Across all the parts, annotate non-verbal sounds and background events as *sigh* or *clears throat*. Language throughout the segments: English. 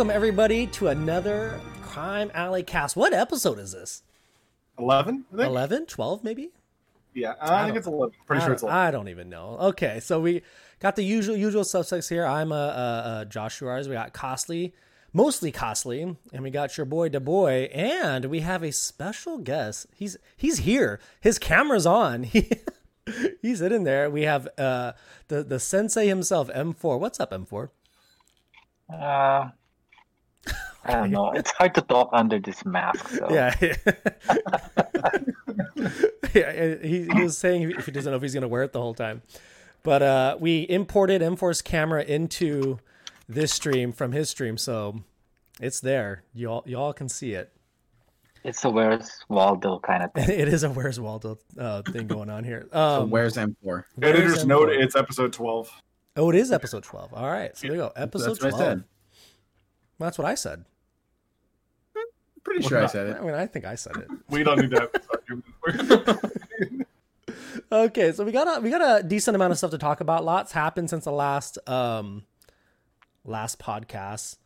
Welcome everybody to another Crime Alley cast. What episode is this? 11, I think? 11, 12 maybe? Yeah, I, think it's 11. Pretty I sure it's don't- 11. I don't even know. Okay, so we got the usual usual suspects here. I'm uh, uh, uh Josh Suarez. We got Costly, mostly Costly, and we got your boy Da Boy, and we have a special guest. He's he's here. His camera's on. *laughs* He he's in there. We have uh the the sensei himself, M4. What's up, M4? Uh, I don't know. It's hard to talk under this mask. So. Yeah. *laughs* yeah, he, he was saying if he doesn't know if he's going to wear it the whole time. But uh, we imported M4's camera into this stream from his stream, so it's there. Y'all, y'all can see it. It's a Where's Waldo kind of *laughs* thing. It is a Where's Waldo uh, thing going on here. So Um, where's M4? where's Editor's M4? note, it's episode 12. Oh, it is episode 12. All right, so there you go. Episode That's what 12. I said. That's what I said. Pretty sure I said it. I mean, I think I said it. We don't need that. *laughs* okay, so we got a we got a decent amount of stuff to talk about. Lots happened since the last um last podcast.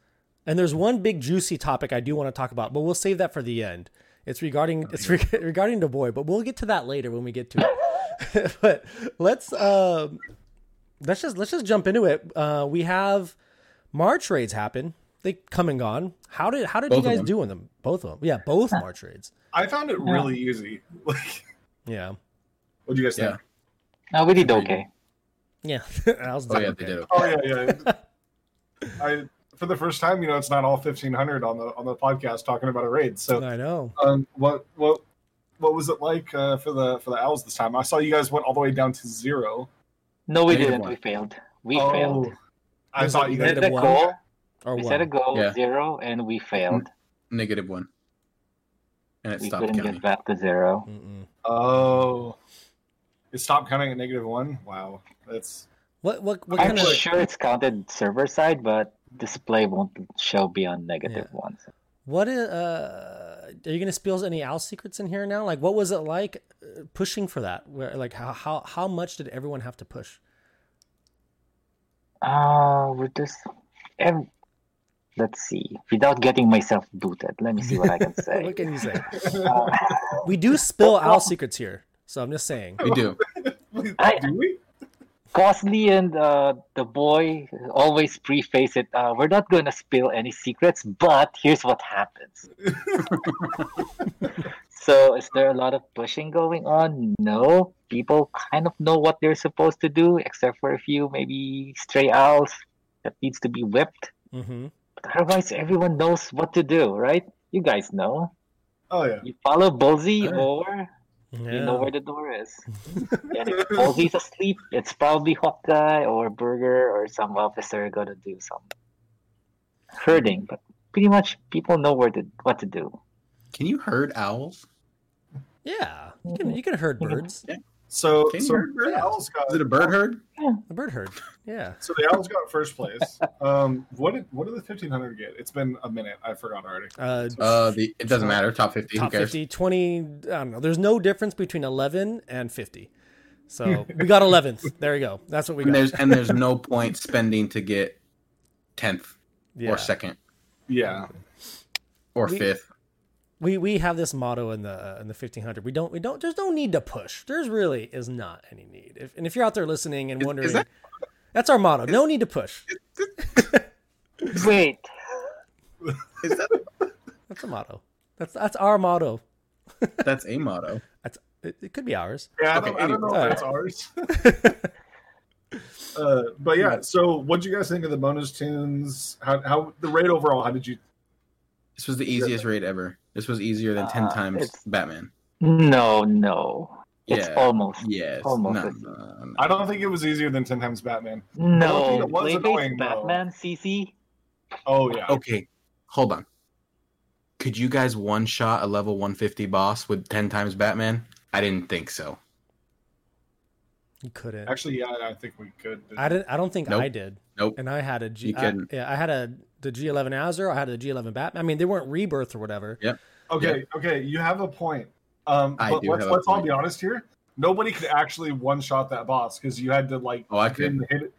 And there's one big juicy topic I do want to talk about, but we'll save that for the end. It's regarding it's re- regarding the boy, but we'll get to that later when we get to it. *laughs* but let's um let's just let's just jump into it. Uh we have March raids happen. They come and gone. How did how did Both you guys do in them? Both of them. Yeah, both March raids. I found it really easy. *laughs* Like, Yeah. what do you guys think? Yeah. No, we did okay. Yeah. *laughs* I was Oh yeah, okay. they did. Oh, yeah, yeah. I For the first time, you know, it's not all 1500 on the on the podcast talking about a raid. So, I know. um, what what what was it like uh, for the for the owls this time? I saw you guys went all the way down to zero. No, we didn't. one. We failed. We Oh, failed. I thought you guys set negative a one? Goal. Or We one. set a goal Yeah. zero, and we failed. Negative one. And it We stopped couldn't counting. get back to zero. Mm-mm. Oh, it stopped counting at negative one. Wow, that's What what what I'm kind of sure it's counted server side, but display won't show beyond negative Yeah. one. what is, uh are you gonna spill any owl secrets in here now? Like what was it like uh, pushing for that? Where like how how how much did everyone have to push? Uh, we're just. ev- Let's see. Without getting myself booted, let me see what I can *laughs* say. what can you say? Uh, *laughs* We do spill owl secrets here, so I'm just saying. We do. *laughs* I- do we? Costly and uh, the boy always preface it. Uh, we're not going to spill any secrets, but here's what happens. so, is there a lot of pushing going on? No. People kind of know what they're supposed to do, except for a few maybe stray owls that needs to be whipped. Mm-hmm. But otherwise, everyone knows what to do, right? You guys know. Oh yeah. You follow Bullseye, Right. or Yeah. you know where the door is. *laughs* and if Bullseye's asleep, it's probably Hawkeye or Burger or some officer gonna do some herding. But pretty much people know where to what to do. Can you herd owls? yeah. You can mm-hmm. you can herd mm-hmm. birds. So Can so herd the owls got Is it a bird herd? Yeah. A bird herd. Yeah. So the owls got first place. Um, what did what did the fifteen hundred get? It's been a minute. I forgot already. Uh, Uh, the it doesn't matter. Top fifty. top Who cares? 50, 20, I don't know. There's no difference between 11 and 50. So *laughs* we got 11th. There you go. That's what we And there's and there's no point spending to get tenth Yeah. or second Yeah. or We- fifth. We we have this motto in the in the 1500 we don't we don't there's no need to push there's really is not any need if, and if you're out there listening and Is- is wondering that- that's our motto no need to push *laughs* Wait, Is that that's a motto that's that's our motto *laughs* that's a motto? that's it, it could be ours Yeah, I don't, I don't know if that's ours. *laughs* uh, but yeah, so what do you guys think of the bonus tunes? How, how the raid overall? How did you? This was the easiest raid ever. This was easier than ten Uh, times Batman. no, no. It's Yeah. almost Yes. almost No, as- no, no. I don't think it was easier than ten times Batman. no. it was Play annoying, based though. Batman, CC. Oh yeah. Okay, hold on. Could you guys one shot a level 150 boss with 10 times Batman? I didn't think so. you couldn't Actually, yeah, I think we could. i didn't i don't think Nope. i did Nope. and i had a g You I- couldn't. yeah i had a the g11 azure i had the G11 batman i mean they weren't rebirth or whatever Yep. Okay, okay, you have a point. Um, I but do let's have a let's all point. be honest here. Nobody could actually one shot that boss because you had to like Oh, I then could. hit it.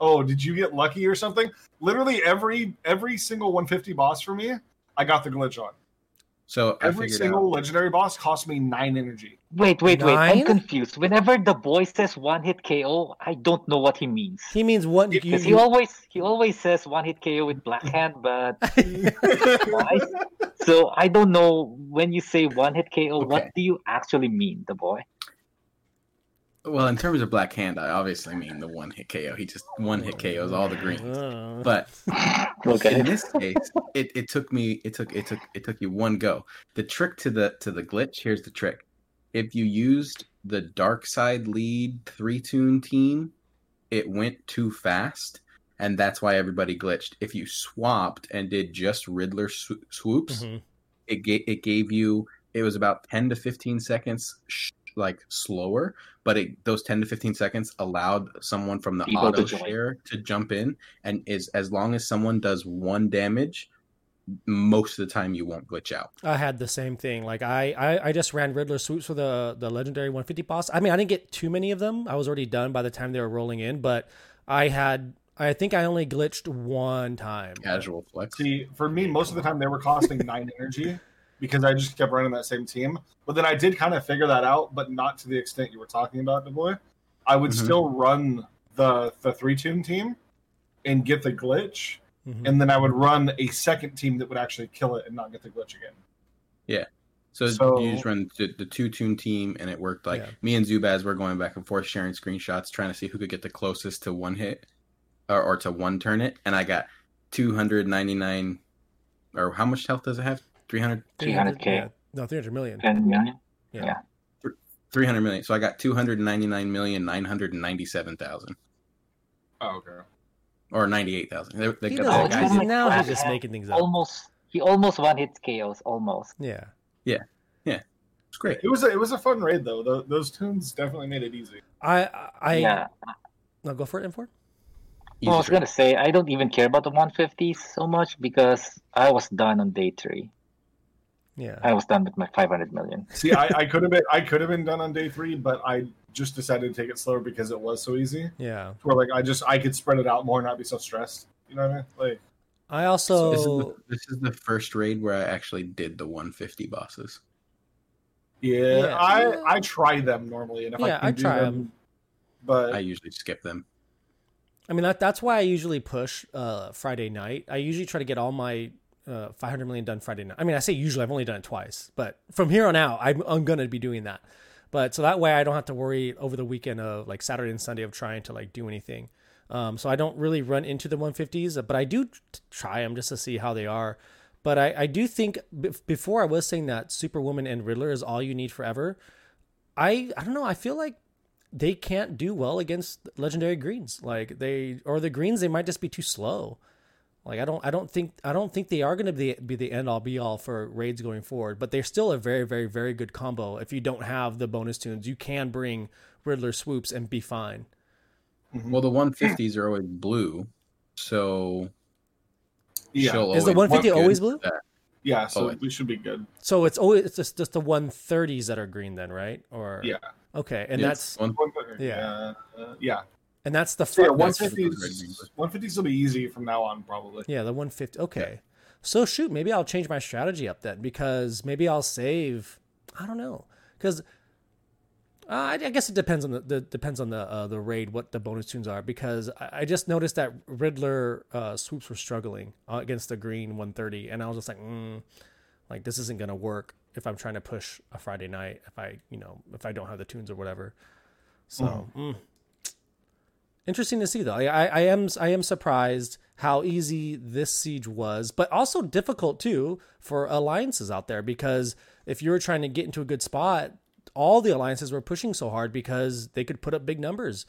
oh, did you get lucky or something? Literally every every single 150 boss for me, I got the glitch on. So Every figured single out. legendary boss cost me nine energy. Wait, wait, wait. Nine? I'm confused. Whenever the boy says one hit KO, I don't know what he means. He means one. You, Because he always he always says one hit KO with black hand, but. *laughs* So I don't know when you say one hit KO, what do you actually mean, the boy? Well, in terms of Black Hand, I obviously mean the one hit KO. He just one hit KOs all the greens. Uh, But *laughs* Okay. in this case, it, it took me it took it took it took you one go. The trick to the to the glitch, here's the trick. If you used the dark side lead three tune team, it went too fast, and that's why everybody glitched. If you swapped and did just Riddler sw- swoops, mhm. it gave it gave you it was about 10 to 15 seconds sh- like slower but it, those 10 to 15 seconds allowed someone from the People to auto join. share to jump in and is as long as someone does one damage most of the time you won't glitch out I had the same thing. Like I, I, I just ran Riddler swoops for the the legendary 150 boss. I mean, I didn't get too many of them. I was already done by the time they were rolling in, but I had. I think I only glitched one time. casual flex See, for me, most of the time they were costing nine energy because I just kept running that same team. But then I did kind of figure that out, but not to the extent you were talking about, Du boy. I would Mhm. still run the the three tune team and get the glitch, Mhm. and then I would run a second team that would actually kill it and not get the glitch again. so, So- you just run the, the two tune team and it worked like Yeah. me and zubaz were going back and forth sharing screenshots trying to see who could get the closest to one hit or, or to one turn it and i got 299 or how much health does it have 300 300K. yeah. No, 300 million. 10 million? 300 million. So I got 299,997,000 Oh, okay. or 98,000. They, they He got guys he's- now Black he's just making things up. Almost he almost one hit KOs, almost. Yeah. Yeah yeah it's great. It was a, it was a fun raid though. Tho- those tunes definitely made it easy. I, I, yeah. no, go for it, M4. I was gonna say I don't even care about the 150s so much because I was done on day three. Yeah. I was done with my 500 million. *laughs* See, I, I could have been I could have been done on day three, but I just decided to take it slower because it was so easy. Yeah. Where like I just I could spread it out more and not be so stressed. You know what I mean? Like I this, is the, also, this is the first raid where I actually did the 150 bosses. yeah, Yeah. I I try them normally, and if Yeah, I can I do them, them, 'em. but I usually skip them. I mean, that, that's why I usually push uh, Friday night. I usually try to get all my uh, 500 million done Friday night. I mean, I say usually, I've only done it twice, but from here on out, I'm, I'm going to be doing that. But so that way I don't have to worry over the weekend of like Saturday and Sunday of trying to like do anything. Um, so I don't really run into the 150s, but I do try them just to see how they are. But I, I do think b- before I was saying that Superwoman and Riddler is all you need forever. I I don't know. I feel like they can't do well against legendary greens. Like they or the greens, they might just be too slow. Like I don't I don't think I don't think they are going to be be the end all be all for raids going forward. But they're still a very very very good combo. If you don't have the bonus tunes, you can bring Riddler swoops and be fine. Well, the 150s are always blue, so yeah, she'll Is the 150 always blue? Yeah. yeah. So Oh, we should be good. So it's always it's just, just the 130s that are green then, right? Or Yeah, okay, and Yeah, that's one- yeah, uh, yeah. And that's the So yeah, front. one that's- fifties. One fifties will be easy from now on, probably. Yeah, the 150. Okay. So shoot, maybe I'll change my strategy up then because maybe I'll save. I don't know because uh, I, I guess it depends on the, the depends on the uh, the raid what the bonus tunes are because I, I just noticed that Riddler uh, swoops were struggling uh, against the green 130 and I was just like, mm, like this isn't gonna work if I'm trying to push a Friday night if I you know if I don't have the tunes or whatever. So. mm. Interesting to see though. I, I, I am I am surprised how easy this siege was, but also difficult too for alliances out there because if you were trying to get into a good spot, all the alliances were pushing so hard because they could put up big numbers.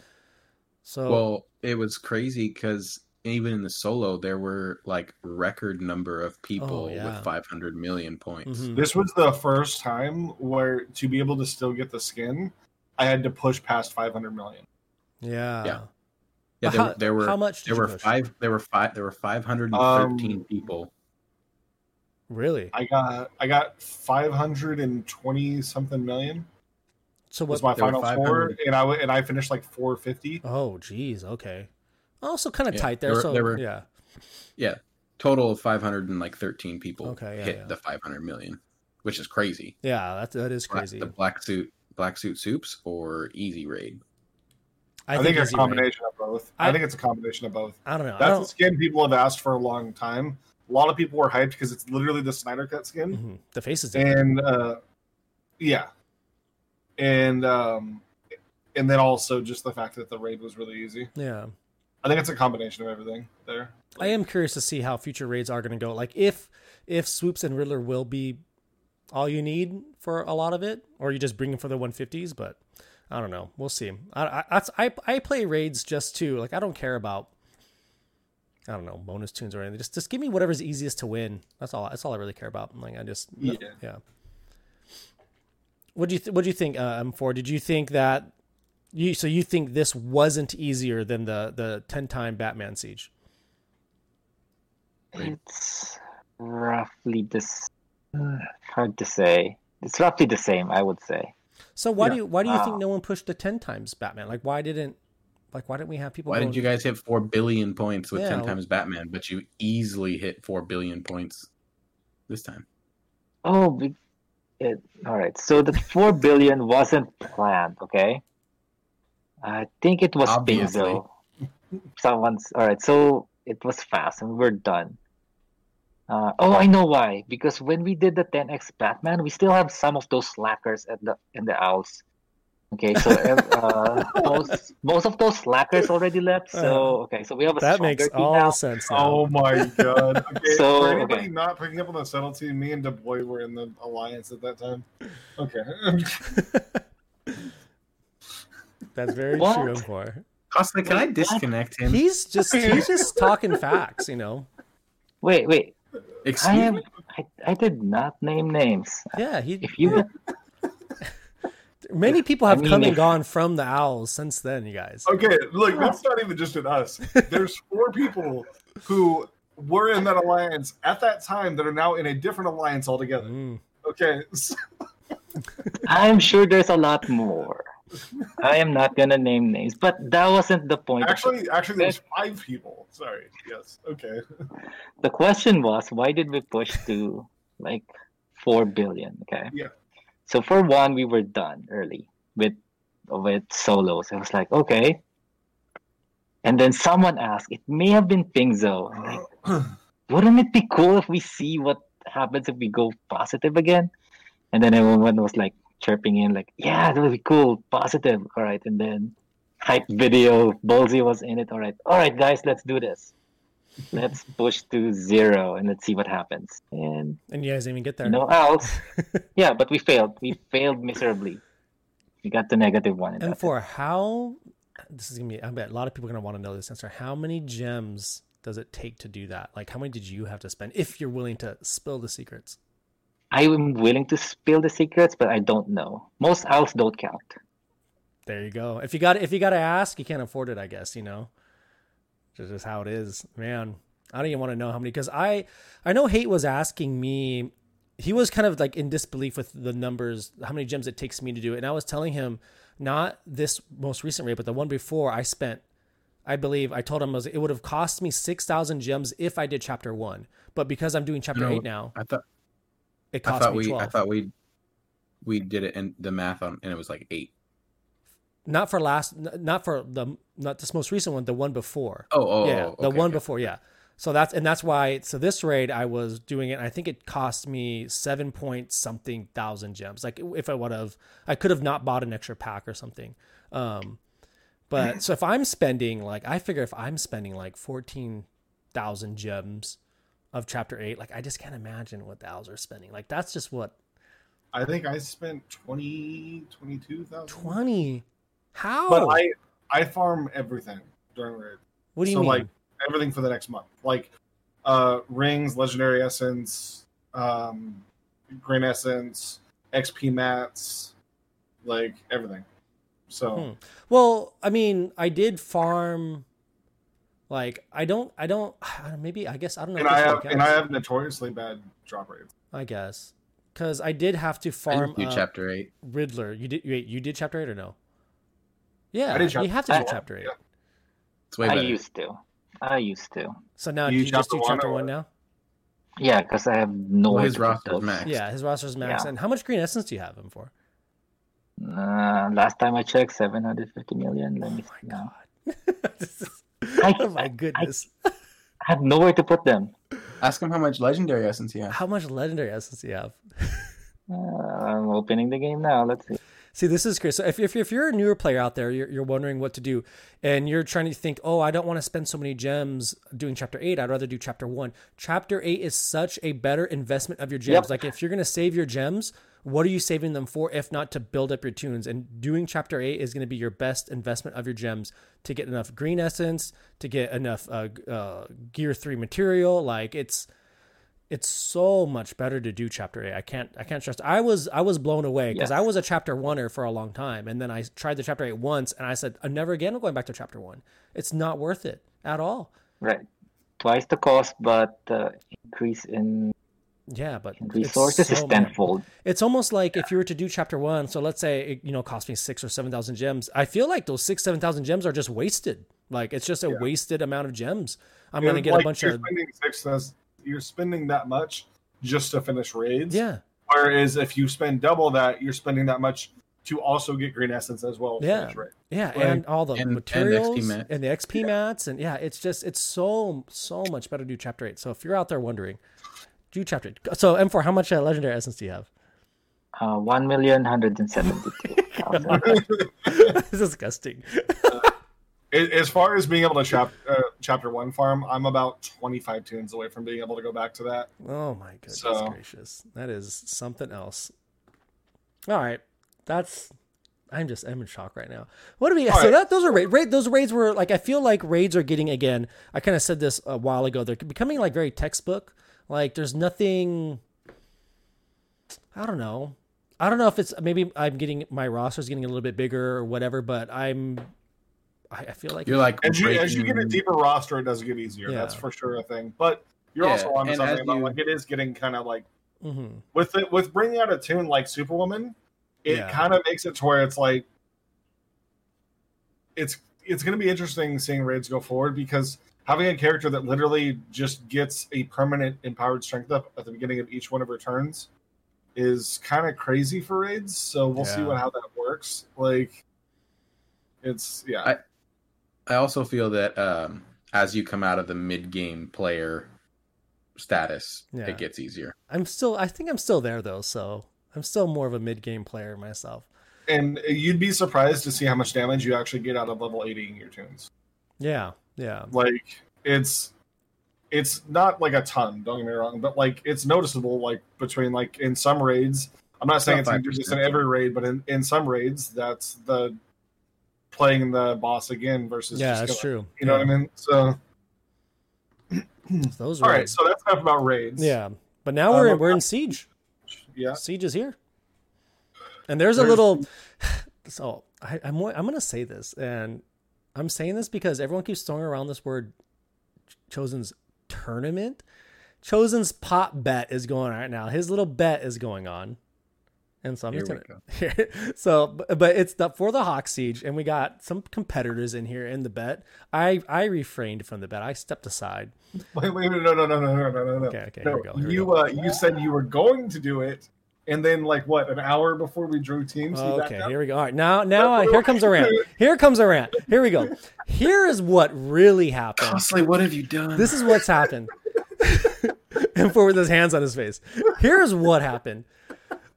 So Well, it was crazy because even in the solo, there were like record number of people Oh, yeah. with 500 million points. mhm. This was the first time where to be able to still get the skin, I had to push past five hundred million. yeah. Yeah. But Yeah, there, how- there were how much there were push? five there were five there were 513 Um, people. Really? I got I got five hundred and twenty something million So was my final score, and I and I finished like four fifty. Oh, geez. Okay. Also, kind of Yeah, tight there. there were- so there were- yeah, Yeah, total of five hundred and like thirteen people Okay, yeah, hit yeah. the five hundred million, which is crazy. yeah, that that is crazy. The black suit, black suit Supes or easy raid. I, think, it's a combination of both. I, I- think it's a combination of both. I don't know. That's don't, the skin people have asked for a long time. A lot of people were hyped because it's literally the Snyder Cut skin, mhm. The face is different. and uh, yeah, and um, and then also just the fact that the raid was really easy. yeah. I think it's a combination of everything there. I am curious to see how future raids are going to go. Like if if swoops and Riddler will be all you need for a lot of it, or you just bring them for the 150s. But I don't know. We'll see. I I I, I play raids just to like I don't care about I don't know bonus tunes or anything. Just just give me whatever's easiest to win. That's all. That's all I really care about. Like I just Yeah. yeah. What do you th- What do you think, uh, M4? Did you think that you so you think this wasn't easier than the the ten time Batman siege? It's roughly this. Hard to say. It's roughly the same, I would say. So why Yeah. do you why do you think no one pushed the ten times Batman? Like why didn't like why didn't we have people? Why going, didn't you guys hit four billion points with Yeah. ten times Batman, but you easily hit four billion points this time? Oh, it, all right. So the four billion wasn't planned. Okay, I think it was Obviously. Bingo. Someone's all right. So it was fast, and we were done. Uh, oh, I know why. Because when we did the 10x Batman, we still have some of those slackers at the in the owls. Okay, so *laughs* uh, most most of those slackers already left. So okay, so we have a that stronger makes all now. sense now. Oh my god! *laughs* Okay, So, for anybody okay. not picking up on the subtlety, me and DeBoy were in the alliance at that time. Okay, *laughs* That's very What? true. For Costa, can I disconnect him? he's just he's just talking facts, you know. Wait, wait. Excuse I am. me. I, I did not name names. Yeah, he. If you *laughs* Many people have I mean, come and gone from the owls since then, you guys. okay. Look, that's not even just in us. There's four people who were in that alliance at that time that are now in a different alliance altogether. Mm. Okay, *laughs* so- I'm sure there's a lot more. I am not gonna name names, but that wasn't the point. actually, actually, there's five people. Sorry. Yes. Okay. *laughs* the question was, why did we push to like four billion? Okay. Yeah. So for one, we were done early with with solos. I was like, okay. And then someone asked, it may have been Pingzo. I'm like, *clears throat* wouldn't it be cool if we see what happens if we go positive again? And then everyone was like chirping in, like, yeah, that would be cool, positive. All right. And then hype video, Bullseye was in it. All right. All right, guys, let's do this. Let's push to zero and let's see what happens. And And you guys didn't even get there. No else. *laughs* yeah, but we failed. We failed miserably. We got the negative one. and that. for how this is gonna be, I bet a lot of people are gonna want to know this answer. How many gems does it take to do that? Like, how many did you have to spend if you're willing to spill the secrets? I am willing to spill the secrets, but I don't know. Most owls don't count. There you go. If you got if you got to ask, you can't afford it. I guess you know. This is how it is, man. I don't even want to know how many because I I know hate was asking me. He was kind of like in disbelief with the numbers, how many gems it takes me to do it, and I was telling him not this most recent rate, but the one before I spent. I believe I told him it, was, it would have cost me six thousand gems if I did chapter one, but because I'm doing chapter No, eight now, I thought it I cost thought me we twelve. I thought we we did it and the math on and it was like eight. not for last, not for the not this most recent one, the one before. Oh oh yeah, oh, the okay, one okay. before, yeah. So that's and that's why. So this raid, I was doing it. I think it cost me seven point something thousand gems. Like if I would have, I could have not bought an extra pack or something. Um, but so if I'm spending like, I figure if I'm spending like fourteen thousand gems of chapter eight, like I just can't imagine what the owls are spending. Like that's just what I think I spent 20, 22,000. twenty. How? But I I farm everything during raid. what do you so mean? like everything for the next month, like uh rings, legendary essence, um, green essence, XP mats, like everything. So Hmm. Well, I mean, I did farm. Like I don't, *sighs* I don't. Maybe I guess I don't know. and I have and I have notoriously bad drop rates. I guess because I did have to farm didn't do uh, chapter eight. Riddler. You did. Wait, you did chapter eight or no? Yeah, I did chapter- you have to do I- chapter eight. yeah. It's way I used to. I used to. So now You do you just do one chapter or one now? Yeah, because I have no. Well, his roster's max. Yeah, his roster's max. Yeah. And how much green essence do you have him for? Uh, last time I checked, 750 million. Let me see now. *laughs* This is- *laughs* I- *laughs* oh my goodness. I have nowhere to put them. Ask him how much legendary essence he has. How much legendary essence do you have? Uh, I'm opening the game now. Let's see. See, this is crazy. So if, if, if you're a newer player out there, you're, you're wondering what to do, and you're trying to think, oh, I don't want to spend so many gems doing chapter eight. I'd rather do chapter one. Chapter eight is such a better investment of your gems. Yep. Like if you're going to save your gems, what are you saving them for if not to build up your tunes? And doing chapter eight is going to be your best investment of your gems to get enough green essence, to get enough uh, uh, gear three material. Like it's it's so much better to do chapter eight. I can't I can't stress. I was I was blown away because Yes. I was a chapter oneer for a long time, and then I tried the chapter eight once, and I said, never again. "I'm going back to chapter one. It's not worth it at all. Right, Twice the cost, but uh, increase in Yeah, but in it's resources so much- tenfold. It's almost like if you were to do chapter one. So let's say it, you know cost me six or seven thousand gems. I feel like those six seven thousand gems are just wasted. Like it's just a wasted amount of gems. I'm gonna get like, a bunch you're of spending six. That's- You're spending that much just to finish raids. yeah Whereas if you spend double that, you're spending that much to also get green essence as well. to Yeah. finish yeah, Like- and all the And- and materials XP mats. and the XP mats and yeah, it's just it's so so much better to do chapter eight. So if you're out there wondering, do chapter eight. So M4, how much uh, legendary essence do you have? Uh, one million hundred and seventy-two thousand. *laughs* it's disgusting. A- *laughs* As far as being able to chap, uh, chapter one farm, I'm about 25 tunes away from being able to go back to that. Oh my goodness So- gracious. That is something else. All right. That's I'm just I'm in shock right now. What do we All so right. that those are raid, raid those raids were like I feel like raids are getting again. I kind of said this a while ago. They're becoming like very textbook. Like there's nothing I don't know. I don't know if it's maybe I'm getting my roster's getting a little bit bigger or whatever, but I'm I, I feel like You're like As you, as you get a deeper roster, it does get easier. Yeah. That's for sure a thing. But you're Yeah, also onto and something as about you- like it is getting kind of like Mhm. with it with bringing out a tune like Superwoman, it Yeah. kind of makes it to where it's like it's it's going to be interesting seeing raids go forward because having a character that literally just gets a permanent empowered strength up at the beginning of each one of her turns is kind of crazy for raids. So we'll see what how that works. Like it's yeah. I- I also feel that um, as you come out of the mid game player status, Yeah. it gets easier. I'm still I think I'm still there though, so I'm still more of a mid game player myself. and you'd be surprised to see how much damage you actually get out of level 80 in your tunes. Yeah, yeah. Like it's it's not like a ton, don't get me wrong, but like it's noticeable like between like in some raids. I'm not saying it's About gonna do in every raid, but in, in some raids that's the playing the boss again versus Yeah, just that's killing- true. You know what I mean? So *clears throat* Those all right, raids. so that's enough about raids. Yeah. But now Um, we're I'm we're in siege. Yeah. Siege is here. And there's a little *sighs* so I, I'm I'm gonna say this, and I'm saying this because everyone keeps throwing around this word Chosen's tournament. Chosen's pot bet is going on right now. His little bet is going on and *laughs* so I'm here just gonna. so, but it's the, for the Hawk Siege, and we got some competitors in here in the bet. I I refrained from the bet. I stepped aside. *laughs* Wait, wait, no, no, no, no, no, no, no. Okay, okay, no, here we go. Here you go. Uh, you said you were going to do it, and then like what an hour before we drew teams. Okay, here we go. All right, now now *laughs* uh, here comes a rant. Here comes a rant. Here we go. Here is what really happened. Costly, what have you done? This is what's happened. and for with his hands on his face. Here's what happened.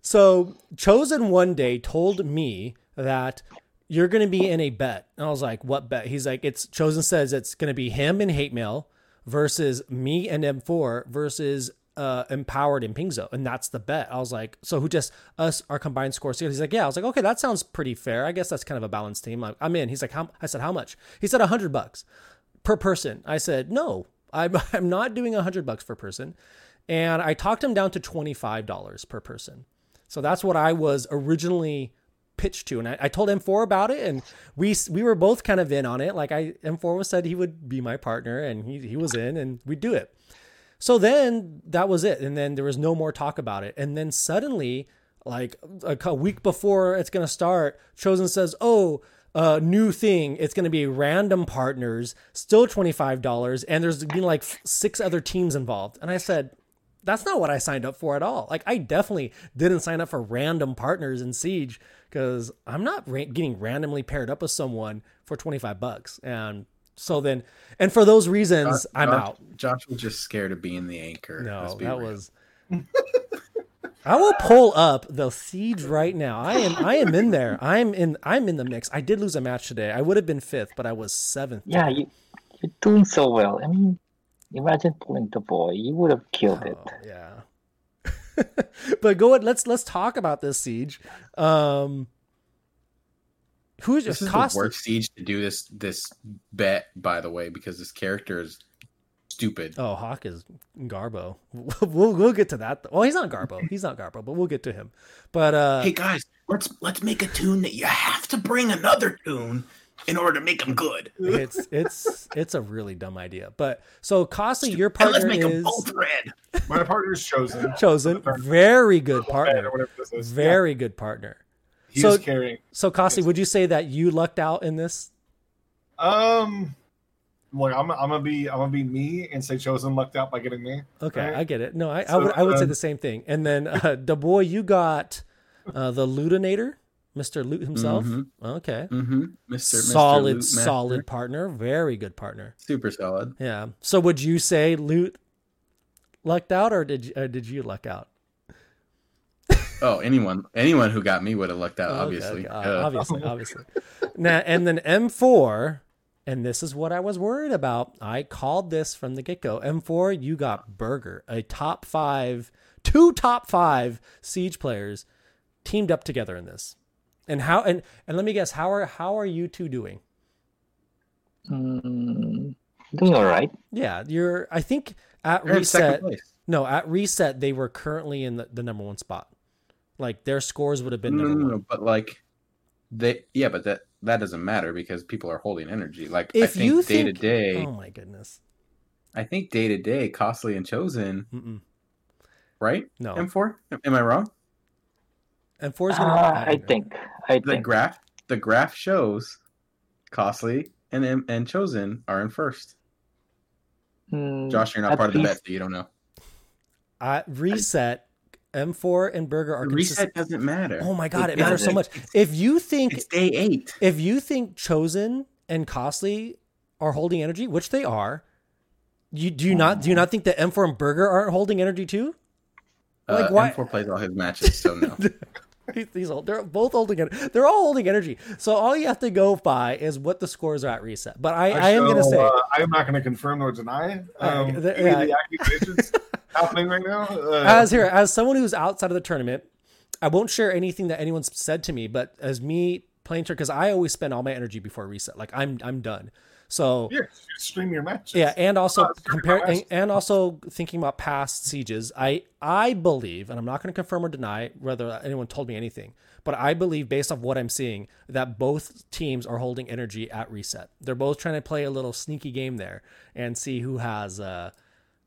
So, Chosen one day told me that you're going to be in a bet. And I was like, what bet? He's like, it's Chosen says it's going to be him and Hate Mail versus me and M4 versus uh, Empowered and Pingzo. And that's the bet. I was like, so who just us, our combined scores? He's like, yeah. I was like, okay, that sounds pretty fair. I guess that's kind of a balanced team. Like, I'm in. He's like, how? I said, how much? He said, a hundred bucks per person. I said, no, I'm, *laughs* I'm not doing a hundred bucks per person. And I talked him down to $25 per person. So that's what I was originally pitched to. And I, I told M4 about it and we, we were both kind of in on it. Like I, M4 was said he would be my partner and he, he was in and we'd do it. So then that was it. And then there was no more talk about it. And then suddenly, like a, week before it's to start, Chosen says, Oh, uh, new thing. It's going to be random partners, still twenty five dollars, and there's been like six other teams involved. And I said, that's not what I signed up for at all. Like I definitely didn't sign up for random partners in Siege because I'm not ra- getting randomly paired up with someone for twenty five bucks. And so then, and for those reasons, Josh- I'm Josh- out. Josh was just scared of being the anchor. No, Let's that real. was. *laughs* I will pull up the siege right now. I am I am in there. I'm in I'm in the mix. I did lose a match today. I would have been fifth, but I was seventh. Yeah, you you're doing so well. I mean, imagine pulling the boy. You would have killed it. Oh, yeah. *laughs* but go ahead. Let's let's talk about this siege. Um, who's This is cost? the worst siege to do this this bet, by the way, because this character is stupid. Oh, Hawk is Garbo. *laughs* We'll we'll get to that. Well, he's not Garbo. He's not Garbo, but we'll get to him. But uh, hey guys, let's let's make a tune that you have to bring another tune in order to make them good. it's it's it's a really dumb idea. But so costly, your And let's partner make them is both red. My partner's chosen. *laughs* chosen. Very good partner. whatever this is. Very good partner. Yeah, he's so- carrying. So Costly, would you say that you lucked out in this? Um, like I'm, I'm gonna be I'm gonna be me and say chosen lucked out by getting me. Okay, Right. I get it. No, I, I would I would say um, the same thing. And then uh, *laughs* the boy, you got uh, the Ludinator, Mister Loot himself. Mhm. Okay, Mm-hmm. Mr. solid, Master. solid partner. Very good partner. super solid. Yeah. So would you say Loot lucked out, or did you, uh, did you luck out? *laughs* Oh, anyone anyone who got me would have lucked out. Oh, okay, obviously, okay. Uh, *laughs* obviously, obviously. Now, and then M4, and this is what I was worried about. I called this from the get go. M4, you got Burger, a top five, two top five siege players teamed up together in this. And how and and let me guess, how are how are you two doing? Mm, doing all right. Yeah, you're. I think at they're reset. place. No, at reset they were currently in the, the number one spot. Like their scores would have been No, no, number no, one. no, but like they, yeah, but that that doesn't matter because people are holding energy. Like I If think you day to day, oh my goodness, I think day to day, costly and chosen, Mm-mm. right? no. M four, am I wrong? M4 is gonna. Uh, I think. I The think. graph, the graph shows costly and and chosen are in first. Mm, Josh, you're not at part of the least- bet, so you don't know. At reset, M4 and Burger are The consistent. reset doesn't matter. Oh my god, it It matters so doesn't. much. If you think It's day eight. if you think Chosen and Costly are holding energy, which they are, you do you not do you not think that M4 and Burger aren't holding energy too? Like, uh, why- M4 plays all his matches, so no. *laughs* These- old, they're both holding it. They're all holding energy. So all you have to go by is what the scores are at reset. But I, I am gonna say uh, I'm not gonna confirm nor deny um, Uh, the- any of the accusations *laughs* happening right now. Uh, as here as someone who's outside of the tournament i won't share anything that anyone's said to me but as me playing because i always spend all my energy before reset like i'm i'm done so yeah, stream your matches. yeah and also Uh, compare and, and also thinking about past sieges i i believe and i'm not going to confirm or deny whether anyone told me anything but i believe based off what i'm seeing that both teams are holding energy at reset. They're both trying to play a little sneaky game there and see who has uh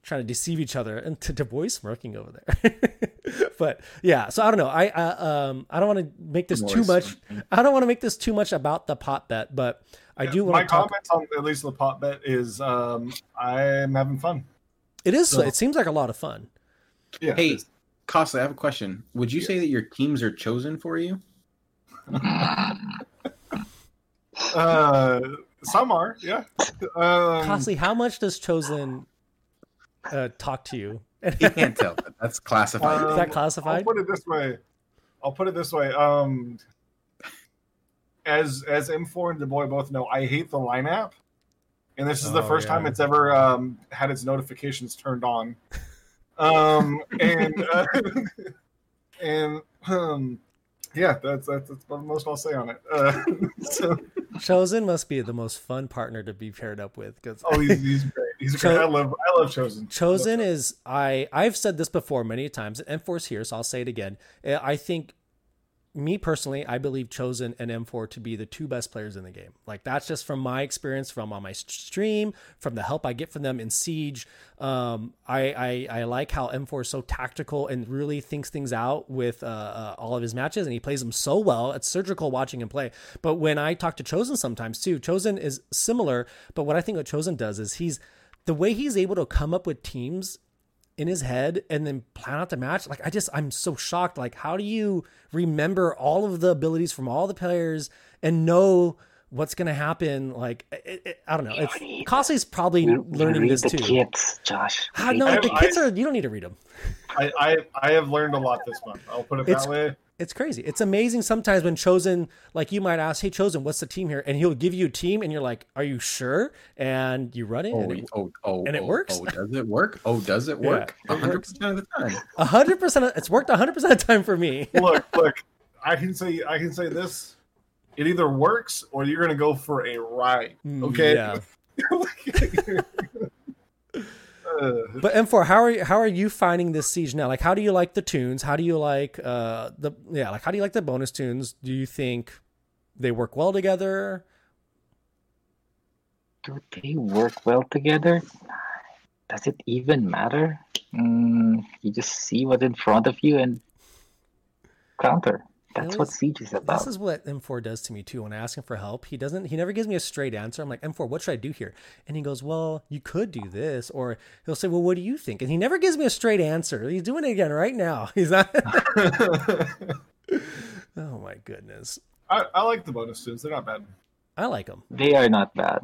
trying to deceive each other and to, to *laughs* boy smirking over there *laughs* *laughs* but yeah so i don't know i, I um i don't want to make this too much i don't want to make this too much about the pot bet but i do my want to talk comments on at least the pot bet is um, I'm having fun. it is So- it seems like a lot of fun Yeah. Hey, it's- Costly, I have a question. Would you say that your teams are chosen for you? *laughs* Uh, some are, yeah. Um, Costly, how much does chosen uh talk to you You can't tell. But that's classified. um, Is that classified? I'll put it this way. I'll put it this way. Um, as as M4 and the boy both know, I hate the line app, and this is the Oh, first time it's ever um, had its notifications turned on. Um, and uh, *laughs* and um, yeah, that's, that's that's the most I'll say on it. Uh, *laughs* so, chosen must be the most fun partner to be paired up with because oh, he's, he's great. *laughs* He's Cho- great. I love I love Chosen. Chosen is I I've said this before many times and M4's here, so I'll say it again. Uh, I think me personally, I believe Chosen and M4 to be the two best players in the game. Like that's just from my experience, from on my stream, from the help I get from them in Siege. Um, I, I, I like how M4 is so tactical and really thinks things out with uh, uh, all of his matches, and he plays them so well. It's surgical watching him play. But when I talk to Chosen sometimes too, Chosen is similar. But what I think what Chosen does is he's the way he's able to come up with teams in his head and then plan out the match. Like I just I'm so shocked. Like how do you remember all of the abilities from all the players and know what's going to happen? Like it, it, I don't know. It's Costly's probably You- you learning read this the too. kits, Josh. How, Read no, I- the I- kids are you don't need to read them. I, I I have learned a lot this month. I'll put it It's- that way. It's crazy. It's amazing sometimes when Chosen, like you might ask, "Hey, Chosen, what's the team here?" And he'll give you a team, and you're like, "Are you sure?" And you run it, Oh, and it oh, oh, and it oh, works? Oh, does it work? Oh, does it *laughs* work? A hundred works. percent of the time. a hundred percent. It's worked a hundred percent of the time for me. *laughs* Look, look. I can say I can say this. It either works or you're gonna go for a ride. Mm, Okay. Yeah. *laughs* *laughs* But M4, how are you, how are you finding this siege now? Like, how do you like the tunes? How do you like uh the yeah? Like, how do you like the bonus tunes? Do you think they work well together? Do they work well together? Does it even matter? Mm, you just see what's in front of you and counter. That's Really? what Siege is about. This is what M4 does to me too. When I ask him for help, he doesn't. He never gives me a straight answer. I'm like, M4, what should I do here? And he goes, Well, you could do this, or he'll say, Well, what do you think? And he never gives me a straight answer. He's doing it again right now. *laughs* He's not. *laughs* oh my goodness, I, I like the bonus tunes. They're not bad. I like them. They are not bad.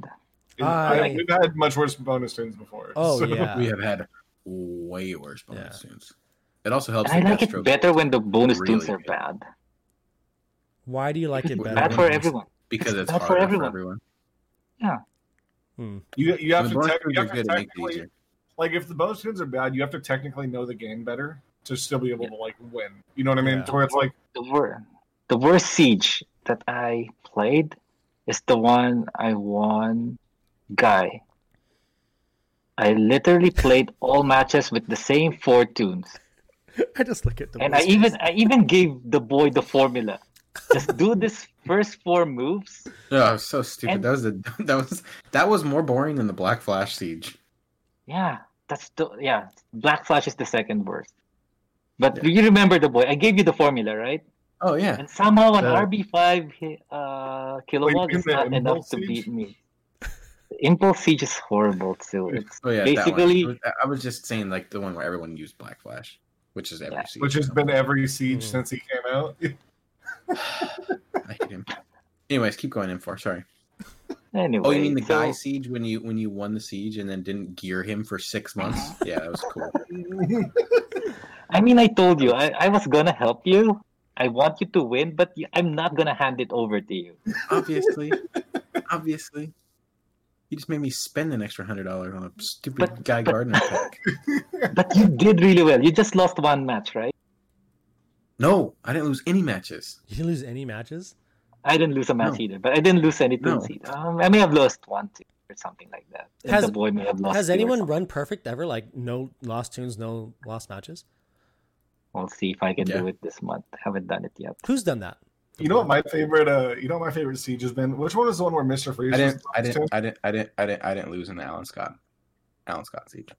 I- we've had much worse bonus tunes before. Oh so- yeah, We have had way worse bonus tunes. It also helps. I like it better when the bonus really tunes are good. bad. Why do you like it better? Bad when for everyone. because It's it's bad for everyone. for everyone. Hmm. You you have When to, the bonus tech, tunes you have to good, it technically like if the bonus tunes are bad, you have to technically know the game better to still be able to like win. You know what I mean? Yeah. To where it's like The wor- the worst siege that I played is the one I won guy. I literally played all matches with the same four tunes. *laughs* I just look at the And I even. I even gave the boy the formula. Just do this first four moves. *laughs* Oh, it was so stupid. And- that was the *laughs* that was that was more boring than the Black Flash siege. Yeah, that's the yeah. Black Flash is the second worst. But Yeah. you remember the boy? I gave you the formula, right? Oh yeah, And somehow an Yeah. RB five uh, Kilowog is not enough Impulse to beat me. Impulse Siege is horrible too. It's oh yeah. basically that one. I was- just saying like the one where everyone used Black Flash, which is every Yeah. siege. which has been every siege Mhm. since he came out. *laughs* I hate him. Anyways, keep going in for. Sorry. anyway. Oh, you mean the so- guy siege when you when you won the siege and then didn't gear him for six months? *laughs* Yeah, that was cool. I mean, I told you I, I was gonna help you. I want you to win, but I'm not gonna hand it over to you. Obviously, *laughs* obviously, you just made me spend an extra hundred dollars on a stupid But- guy but- gardener pack. *laughs* But you did really well. You just lost one match, right? No, I didn't lose any matches. You didn't lose any matches. I didn't lose a match No. either, but I didn't lose any No. tunes either. Um, I may have lost one two or something like that. Has- the boy may have lost. Has anyone run perfect ever? Like no lost tunes, no lost matches. We'll see if I can Yeah. do it this month. haven't done it yet. Who's done that? you know what my favorite uh you know what my favorite siege has been? Which one is the one where Mr. Freeze I didn't, the I didn't, I didn't, I didn't, I didn't, I didn't lose in the Alan Scott, Alan Scott siege.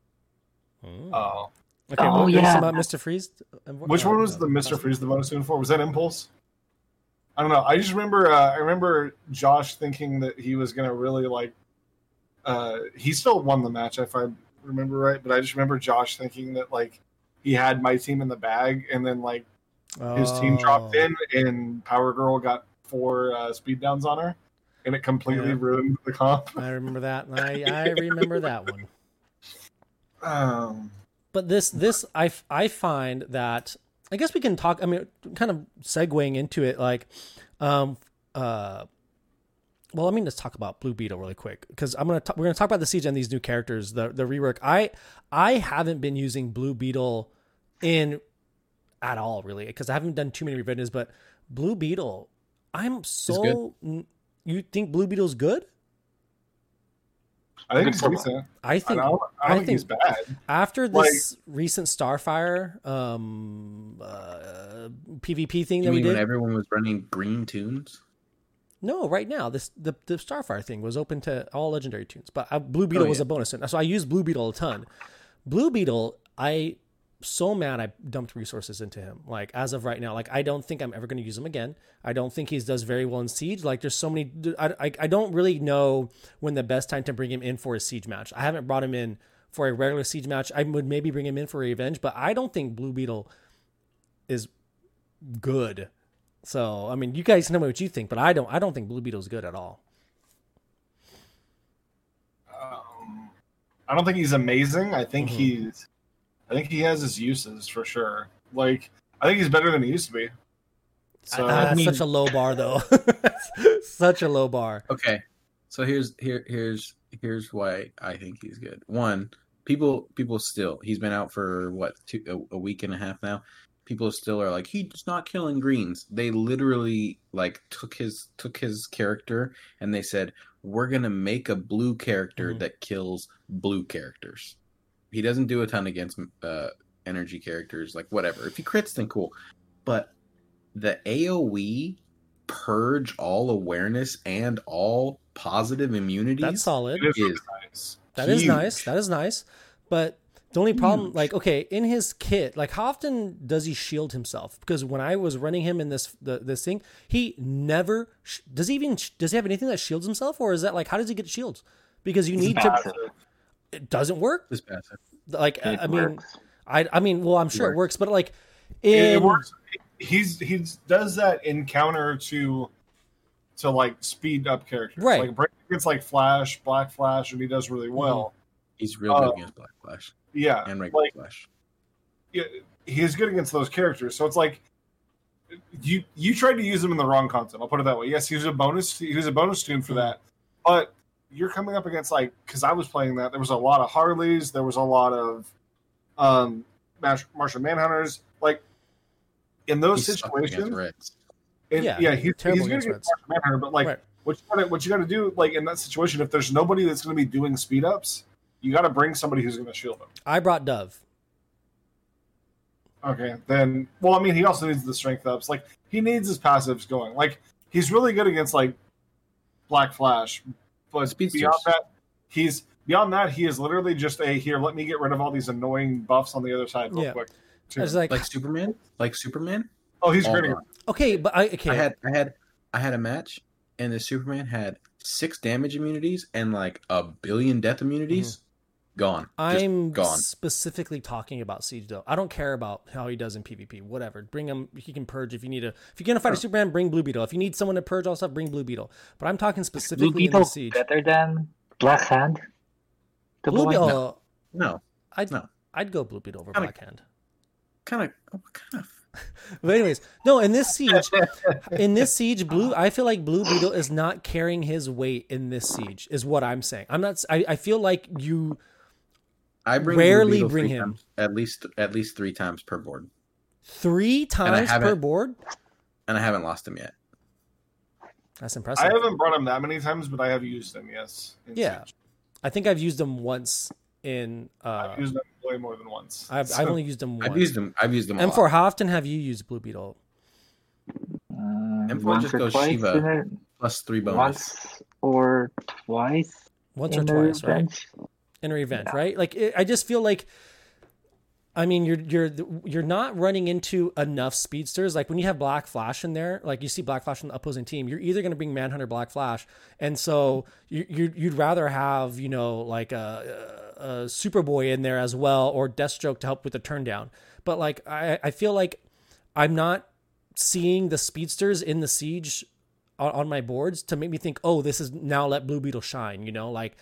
Hmm. Oh. Okay, Oh, well, yeah. about Mr. Freeze. Which one was the Mr. Freeze the bonus tune for? Was that Impulse? I don't know. I just remember uh, I remember Josh thinking that he was gonna really like uh he still won the match if I remember right, but I just remember Josh thinking that like he had my team in the bag and then like his team dropped Oh. in and Power Girl got four uh, speed downs on her and it completely Yeah. ruined the comp. I remember that. I, I *laughs* remember that one. Um But this this I I find that I guess we can talk. I mean, kind of segueing into it, like, um, uh, well, I mean let me just talk about Blue Beetle really quick because I'm gonna t- we're gonna talk about the siege and these new characters, the the rework. I I haven't been using Blue Beetle in at all really because I haven't done too many revisions, but Blue Beetle, I'm so. n- You think Blue Beetle's good? I think Good he's for- decent. I I think don't, I I don't think, he's bad. after like- this recent Starfire um, uh, PvP thing You that we mean when did. everyone was running green tunes? No, right now this the the Starfire thing was open to all legendary tunes, but uh, Blue Beetle Oh, was a bonus, and so I used Blue Beetle a ton. Blue Beetle, I so mad I dumped resources into him. Like as of right now, like I don't think I'm ever going to use him again. I don't think he does very well in siege. Like there's so many. I, I I don't really know when the best time to bring him in for a siege match. I haven't brought him in for a regular siege match. I would maybe bring him in for revenge, but I don't think Blue Beetle is good. So I mean, you guys know what you think, but I don't. I don't think Blue Beetle's good at all. Um, I don't think he's amazing. I think Mhm. he's. I think he has his uses for sure. Like I think he's better than he used to be. So that's mean- such a low bar, though. *laughs* such a low bar. Okay, so here's here here's here's why I think he's good. One, people people still he's been out for what two, a, a week and a half now. People still are like he's not killing greens. They literally like took his took his character and they said we're gonna make a blue character Mhm. that kills blue characters. He doesn't do a ton against uh, energy characters, like whatever. If he crits, then cool. But the AOE purge all awareness and all positive immunities. That's solid. it is really is nice. That is huge. nice. That is nice. But the only problem, Huge. like, okay, in his kit, like, how often does he shield himself? Because when I was running him in this the, this thing, he never sh- does. He even does he have anything that shields himself, or is that like how does he get shields? Because you need to. Passive. It doesn't work. This passive. Like, It I mean, works. I I mean, well, I'm sure it works, but like, It, in it works. He's he does that in counter to to like speed up characters. Right. Like Brandon gets like Flash, Black Flash, and he does really well. He's real good Uh, against Black Flash Yeah. and regular like Flash. yeah, he's good against those characters. So it's like you you tried to use him in the wrong content. I'll put it that way. Yes, he was a bonus. He was a bonus tune for that, but you're coming up against like because I was playing that. There was a lot of Harleys. There was a lot of um Mash- Martian Manhunters. Like in those He sucks against situations, Reds. and, Yeah, yeah, he's, terrible he's good against against Reds. Martian Manhunter. But like Right. what you gotta what you gotta do like in that situation, if there's nobody that's going to be doing speed ups, you got to bring somebody who's going to shield him. I brought Dove. Okay, then well, I mean, he also needs the strength ups. Like he needs his passives going. Like he's really good against like Black Flash, but Speedsters. beyond that, he's beyond that he is literally just a here. Let me get rid of all these annoying buffs on the other side real Yeah. quick. I was like, Like Superman, like Superman. oh, he's all great. okay, but I okay. I had I had I had a match and the Superman had six damage immunities and like a billion death immunities. Mm-hmm. Gone. I'm gone. specifically talking about Siege though. I don't care about how he does in PvP. Whatever. Bring him. He can purge if you need a. If you're gonna fight a Superman, bring Blue Beetle. If you need someone to purge all stuff, bring Blue Beetle. But I'm talking Blue specifically in Beetle the Siege. better than Black Hand. The Blue? Beetle. No, I'd No. I'd go Blue Beetle over Kinda- Black Hand. kind of, oh, kind of. *laughs* But anyways, no. In this siege, in this siege, blue. I feel like Blue Beetle is not carrying his weight in this siege. Is what I'm saying. I'm not. I, I feel like you. I bring Rarely Beetle bring him. times- at least at least three times per board, Three times per board. and I haven't lost him yet. That's impressive. I haven't brought him that many times, but I have used him. Yes. in Yeah. Siege. I think I've used them once in. Uh, I've used him way more than once. I've, So- I've only used them once. *laughs* I've used them. I've used them. A And for how often have you used Blue Beetle? Uh, M4 just goes Shiva. plus three bonus. once or twice. Once or twice, right? In a revenge, Yeah. right? Like it, I just feel like. I mean, you're you're you're not running into enough speedsters. Like when you have Black Flash in there, like you see Black Flash on the opposing team, you're either going to bring Manhunter, Black Flash, and so you, you you'd rather have you know like a, a Superboy in there as well, or Deathstroke to help with the turn down. But like I I feel like I'm not seeing the speedsters in the siege on, on my boards to make me think, oh, this is now let Blue Beetle shine. You know, like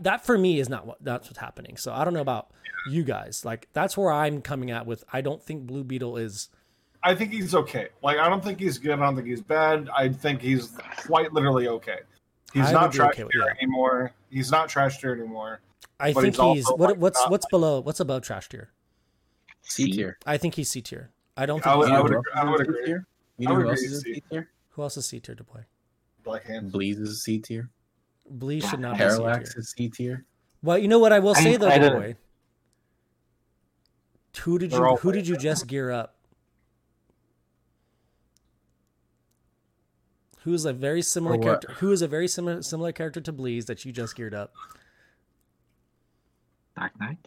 that for me is not what that's what's happening. So I don't know about you guys. Like that's where I'm coming at with. I don't think Blue Beetle is. I think he's okay. Like I don't think he's good. I don't think he's bad. I think he's quite literally okay. He's I not would be trash okay with tier that. anymore. He's not trash tier anymore. I think he's he's, what like, what's not what's below what's above trash tier. C tier. I think he's C tier. I don't I think. would- he's I A would tier. agree- I would agree. You I know would who else is a C. C tier? Who else is C tier to play? Black hand. Bleez is a C tier. Bleez should not be C Parallax tier. is C tier. Well, you know what I will I- say though, I boy. Who did They're you who did great. you just gear up? Who's a very similar character? Who is a very similar similar character to Bleez that you just geared up? Dark Knight.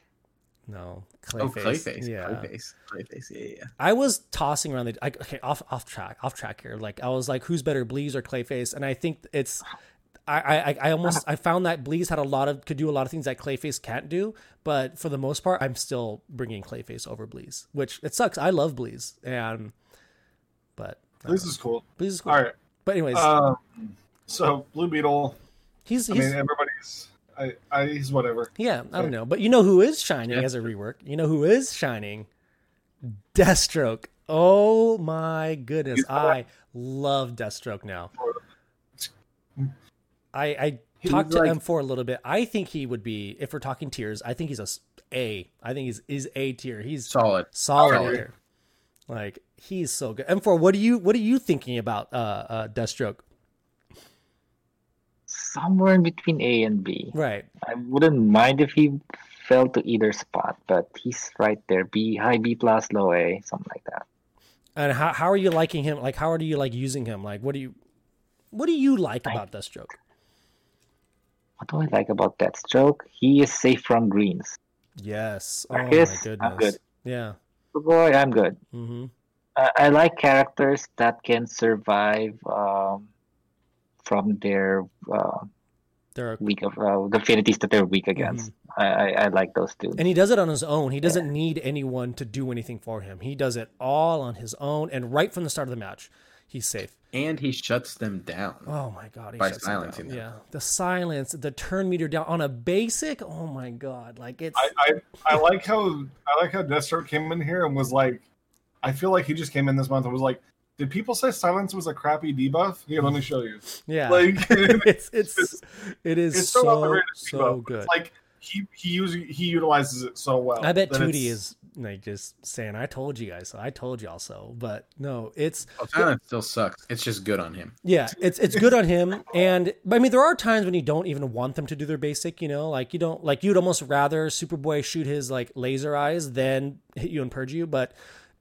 No, oh, Clayface. Oh, Clayface. Yeah, Clayface. Clayface. Yeah, yeah. I was tossing around the I, okay off off track off track here. Like I was like, who's better, Bleez or Clayface? And I think it's I I, I almost I found that Bleez had a lot of could do a lot of things that Clayface can't do, but for the most part, I'm still bringing Clayface over Bleez, which it sucks. I love Bleez, and but This is cool. Bleez is cool. All right. But anyways, Um, so Blue Beetle. he's I he's mean, everybody's. I, I, he's whatever. yeah. I don't know, but you know who is shining as a rework? You know who is shining? Deathstroke. Oh my goodness, I love Deathstroke now. I I talked to like- M4 a little bit. I think he would be if we're talking tiers. I think he's a A. I think he's is A tier. He's Solid. solid Solid. tier. Like he's so good. M4, what are you what are you thinking about uh, uh Deathstroke? Somewhere in between A and B. Right. I wouldn't mind if he fell to either spot, but he's right there. B high B plus low A, something like that. And how how are you liking him? Like how are you like using him? Like what do you what do you like about Deathstroke? What do I like about Deathstroke? He is safe from greens. Yes. Oh my goodness. I'm good. Yeah. Good boy, I'm good. Mm-hmm. I, I like characters that can survive um, from their uh, There are weak of uh, the affinities that they're weak against. I, I, I like those two. and he does it on his own. He doesn't need anyone to do anything for him. He does it all on his own and right from the start of the match, he's safe. And he shuts them down. Oh my god, he By shuts them silencing down. them. Yeah, the silence, the turn meter down on a basic. Oh my god, like it's I, I, I like how I like how Deathstroke came in here and was like, I feel like he just came in this month and was like, did people say silence was a crappy debuff? Here, let me show you. yeah, Like, *laughs* it's it's it is it's still not the so so good. It's like he he uses he utilizes it so well. I bet that Tootie is like just saying, "I told you guys, so I told y'all so." But no, it's silence still sucks. It's just good on him. Yeah, it's it's good on him, and but I mean there are times when you don't even want them to do their basic. You know, like you don't like you'd almost rather Superboy shoot his like laser eyes than hit you and purge you. But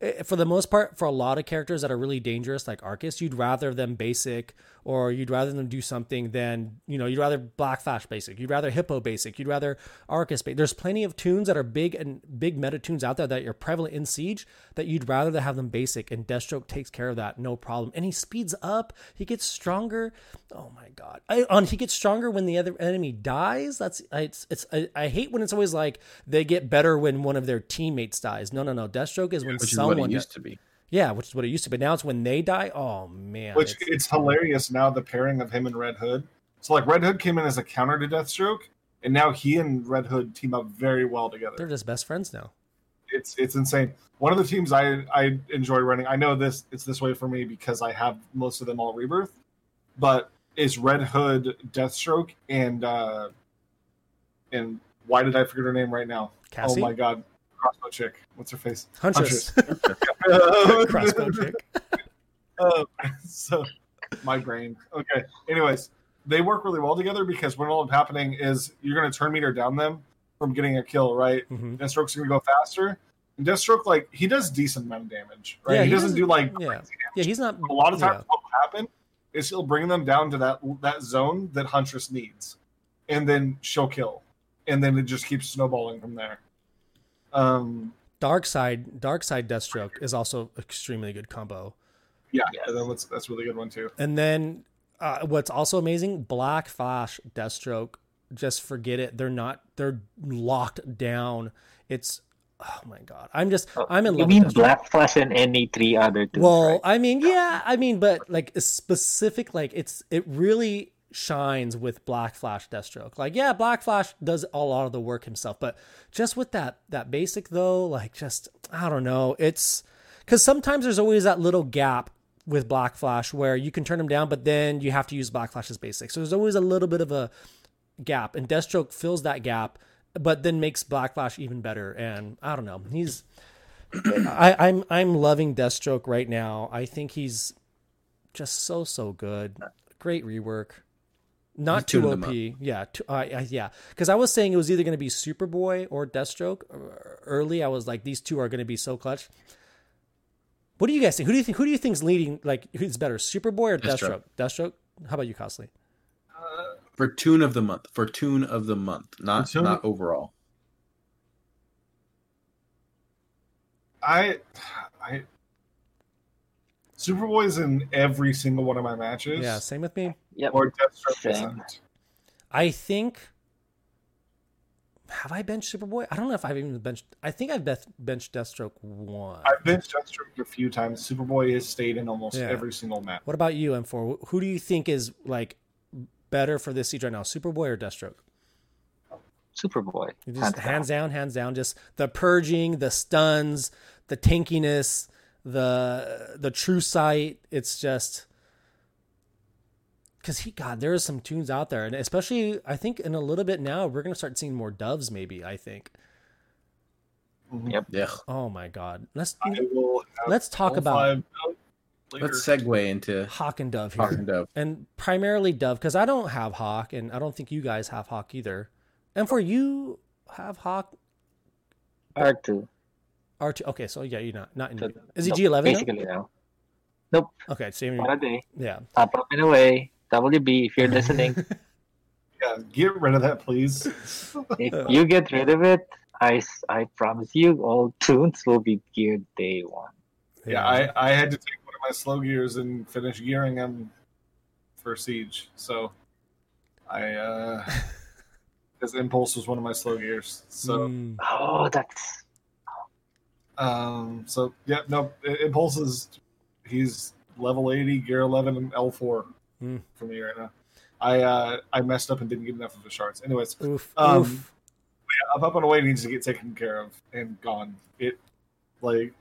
Eh, for the most part, for a lot of characters that are really dangerous, like Arcus, you'd rather them basic, or you'd rather them do something than you know you'd rather Black Flash basic, you'd rather Hippo basic, you'd rather Arcus basic. There's plenty of tunes that are big and big meta tunes out there that are prevalent in Siege that you'd rather have them basic, and Deathstroke takes care of that no problem. And he speeds up, he gets stronger. Oh my god! I, on he gets stronger when the other enemy dies. That's I, it's it's I, I hate when it's always like they get better when one of their teammates dies. No no no. Deathstroke is when someone what it used to be. yeah, which is what it used to be. Now it's when they die. Oh man, Which it's- it's hilarious now the pairing of him and Red Hood. So like Red Hood came in as a counter to Deathstroke, and now he and Red Hood team up very well together. they're just best friends now. it's it's insane. One of the teams I I enjoy running. I know this it's this way for me because I have most of them all rebirth, but is Red Hood, Deathstroke, and uh and why did I forget her name right now? Cassie, Oh my god, crossbow chick. What's her face? Huntress, Huntress. *laughs* crossbow chick. Uh, *laughs* so my brain. Okay. Anyways, they work really well together because what will end up happening is you're going to turn meter down them from getting a kill, right? Mhm. Deathstroke's going to go faster. And Deathstroke, like he does decent amount of damage, right? Yeah, he, he doesn't doesn't- do like yeah. Yeah, he's not. A lot of times, yeah. what will happen is he'll bring them down to that that zone that Huntress needs, and then she'll kill, and then it just keeps snowballing from there. Um, Darkseid, dark side Deathstroke is also extremely good combo. yeah, Yes. that's that's a really good one too. And then uh, what's also amazing, Black Flash, Deathstroke, just forget it. They're not. They're locked down. It's oh my god. I'm just. I'm in You love. mean with Black Flash and any three other two? Well, right? I mean, yeah, I mean, but like a specific, like it's it really shines with Black Flash Deathstroke. Like, yeah, Black Flash does a lot of the work himself, but just with that that basic though, like just I don't know, it's because sometimes there's always that little gap with Black Flash where you can turn him down, but then you have to use Black Flash's basic. So there's always a little bit of a gap, and Deathstroke fills that gap, but then makes Black Flash even better. And I don't know, he's I, I'm I'm loving Deathstroke right now. I think he's just so so good. Great rework. Not too OP. Yeah, too, uh, uh, yeah. Because I was saying it was either going to be Superboy or Deathstroke. Uh, Early, I was like, these two are going to be so clutch. What do you guys think? Who do you think? Who do you think's leading? Like, who's better, Superboy or Deathstroke? Deathstroke. Deathstroke. How about you, Costly? Uh, For tune of the month. For tune of the month. Not For tune- not overall. I, I, Superboy's in every single one of my matches. Yeah, same with me. Yep. Or Deathstroke Same. isn't. I think. Have I benched Superboy? I don't know if I've even benched. I think I've beth- benched Deathstroke one. I've been Deathstroke a few times. Superboy has stayed in almost Yeah. every single match. What about you, M4? Who do you think is like better for this siege right now, Superboy or Deathstroke? Superboy. You hands Just down. hands down, hands down. Just the purging, the stuns, the tankiness, the the true sight. It's just because he God, there are some tunes out there, and especially I think in a little bit now we're gonna start seeing more doves. Maybe I think. Mm-hmm. Yep. Yeah. Oh my God, let's I will have let's talk about five out later. Let's segue into Hawk and Dove here. Hawk and Dove. and primarily Dove because I don't have Hawk, and I don't think you guys have Hawk either. And for you have Hawk R2. R two. Okay, so yeah, you're not not in. So- Is he nope, G eleven? Basically, no. Nope. Okay, same. One a day. Yeah. Up, up, and away. WB, if you're listening, *laughs* Yeah, get rid of that, please. if you get rid of it, I, I promise you, all tunes will be geared day one. yeah, I, I had to take one of my slow gears and finish gearing them for Siege. So I, uh, *laughs* his Impulse was one of my slow gears. So, Mm, Oh, that's um, so yeah, no, I- Impulse is, he's level 80, gear 11, and L4 Hmm. for me right now. I, uh, I messed up and didn't get enough of the shards. Anyways, oof. Um, oof. up up and away needs to get taken care of and gone. It like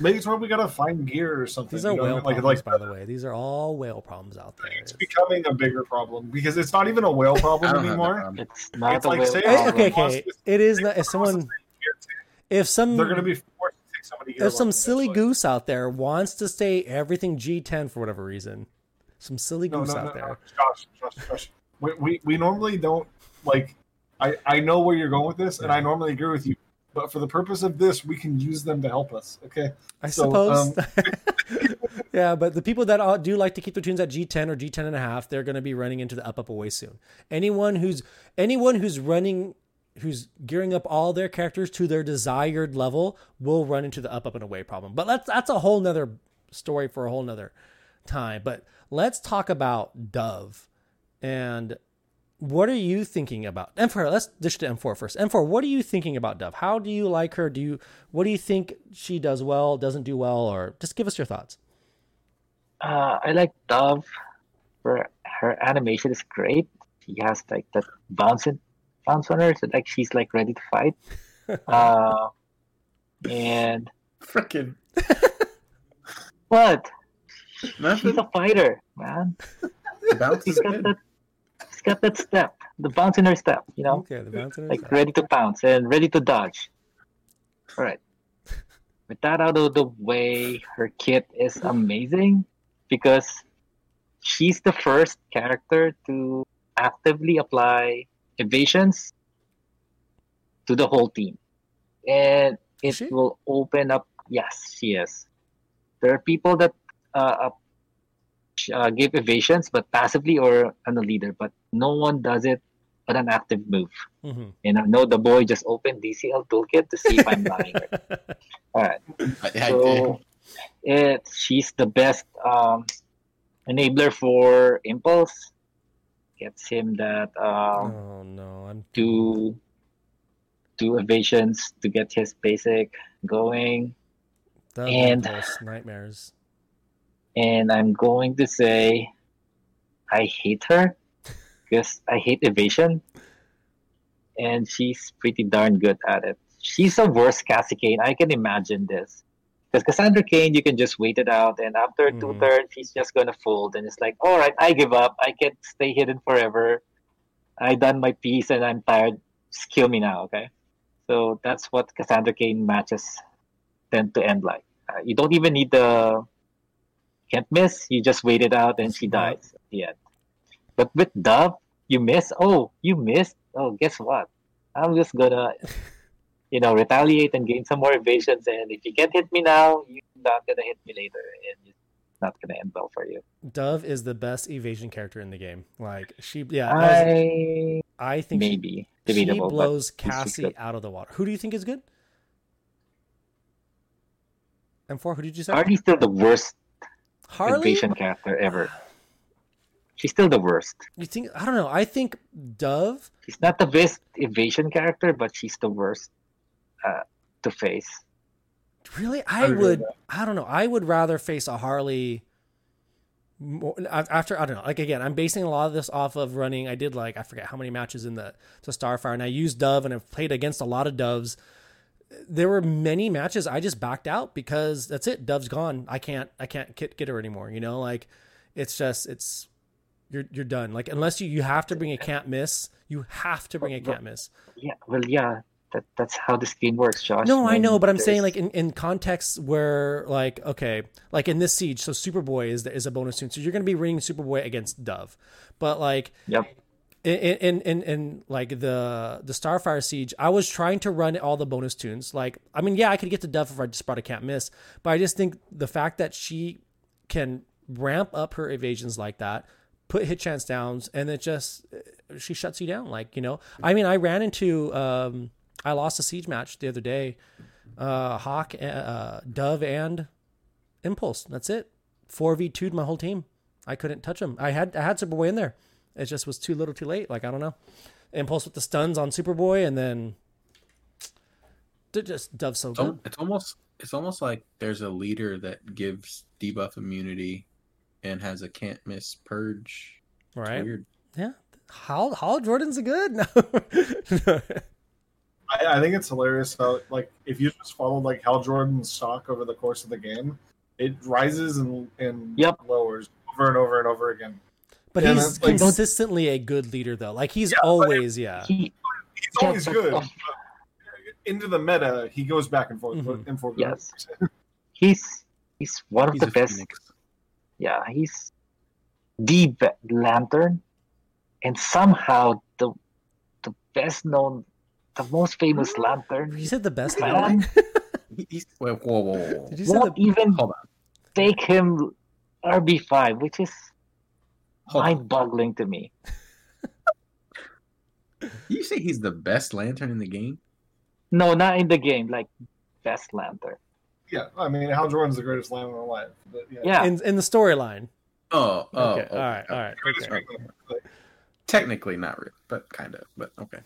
maybe it's where we gotta find gear or something. These are you know? whale like problems, like by the way. These are all whale problems out there. it's becoming a bigger problem because it's not even a whale *laughs* problem don't have that anymore. problem. it's not It's a like whale say- problem. okay, okay. it's- It is not. If someone, if some, they're gonna be forced to take somebody gear if some silly eventually. goose out there wants to stay everything G10 for whatever reason, some silly No, goose no, out no, there. no. Josh, Josh, Josh. We, we we normally don't like. I I know where you're going with this, and I normally agree with you. But for the purpose of this, we can use them to help us. Okay. I So, suppose. um, *laughs* *laughs* yeah, but the people that all- do like to keep their tunes at G10 or G10 and a half, they're going to be running into the up up away soon. Anyone who's anyone who's running who's gearing up all their characters to their desired level will run into the up up and away problem. But that's that's a whole nother story for a whole nother time. But let's talk about Dove and what are you thinking about M4? Let's dish to M4 first. M4, what are you thinking about Dove? How do you like her? Do you what do you think she does well, doesn't do well, or just give us your thoughts? Uh, I like Dove. Her her animation is great. She has like that bouncing bounce on her, so like she's like ready to fight. *laughs* Uh, and Freaking what? She's a fighter, man. The bounce She's is got good. that. She's got that step, the bounce in her step. You know, Okay, the bouncing like ready to pounce and ready to dodge. All right. With that out of the way, her kit is amazing because she's the first character to actively apply evasions to the whole team. And it will open up. Yes, she is. There are people that uh, up- uh, give evasions, but passively or on the leader, but no one does it on an active move. hmm And I know the boy just opened DCL toolkit to see if I'm lying. *laughs* All right. I, I So it she's the best um, enabler for impulse. Gets him that um, oh no, I'm two two evasions to get his basic going. done And- nightmares. And I'm going to say I hate her because I hate evasion. And she's pretty darn good at it. She's a worse Cassie Cain. I can imagine this. Because Cassandra Cain, you can just wait it out, and after two Mhm. turns, she's just gonna fold, and it's like, all right, I give up. I can't stay hidden forever. I done my piece, and I'm tired. Just kill me now, okay? So that's what Cassandra Cain matches tend to end like. Uh, you don't even need the can't miss. You just wait it out, and she dies at the end. But with Dove, you miss. Oh, you missed. Oh, guess what? I'm just gonna, you know, retaliate and gain some more evasions. And if you can't hit me now, you're not gonna hit me later, and it's not gonna end well for you. Dove is the best evasion character in the game. Like she, yeah, I I think maybe she but blows Cassie out of the water. Who do you think is good? M4, who did you say? Harley's still the worst Harley? evasion character ever. *sighs* She's still the worst. You think? I don't know. I think Dove. She's not the best evasion character, but she's the worst uh, to face. Really, I I would. that. I don't know. I would rather face a Harley. More, after I don't know. Like again, I'm basing a lot of this off of running. I did like I forget how many matches in the to Starfire, and I used Dove, and I've played against a lot of Doves. There were many matches I just backed out because that's it. Dove's gone. I can't. I can't get, get her anymore. You know, like it's just it's you're you're done. Like unless you you have to bring a can't miss. You have to bring a can't miss. Yeah, well, yeah, that that's how this game works, Josh. No, I know, but I'm there's- saying like in, in contexts where like okay, like in this siege, so Superboy is is a bonus tune, so you're gonna be ringing Superboy against Dove, but like Yep. In in in, like the the Starfire siege, I was trying to run all the bonus tunes. Like I mean, yeah, I could get to Dove if I just brought a can't miss, but I just think the fact that she can ramp up her evasions like that, put hit chance downs, and it just she shuts you down. Like you know, I mean, I ran into um, I lost a siege match the other day. Uh, Hawk, uh, Dove, and Impulse. That's it. Four v 2'd my whole team. I couldn't touch them. I had I had Superboy in there. It just was too little, too late. Like I don't know. Impulse with the stuns on Superboy, and then they're just Dove so It's, al- good. it's almost it's almost like there's a leader that gives debuff immunity and has a can't miss purge. It's Right? Weird. Yeah. Hal Hal Jordan's a good. *laughs* No. I, I think it's hilarious how like if you just follow like Hal Jordan's stock over the course of the game, it rises and and Yep. lowers over and over and over again. But Yeah, he's like- consistently a good leader, though. Like he's Yeah, but always, yeah. He, He's always good. into the meta, he goes back and forth Mhm. and forth. Yes. *laughs* he's he's one of He's the best. phoenix. Yeah, he's the be- lantern, and somehow the the best known, the most famous lantern. You said the best lantern. *laughs* He's wait, whoa, whoa, whoa, whoa. Did you say won't the even Hold on. take him RB five, which is Hold on. mind-boggling to me. You say he's the best lantern in the game? No, not in the game. Like best lantern. Yeah, I mean Hal Jordan's the greatest lantern alive. But, yeah, Yeah, in in the storyline? Oh, oh, okay. oh, All right. All right. Greatest Okay. Green Lantern. Like, Technically not real, but kind of. But okay.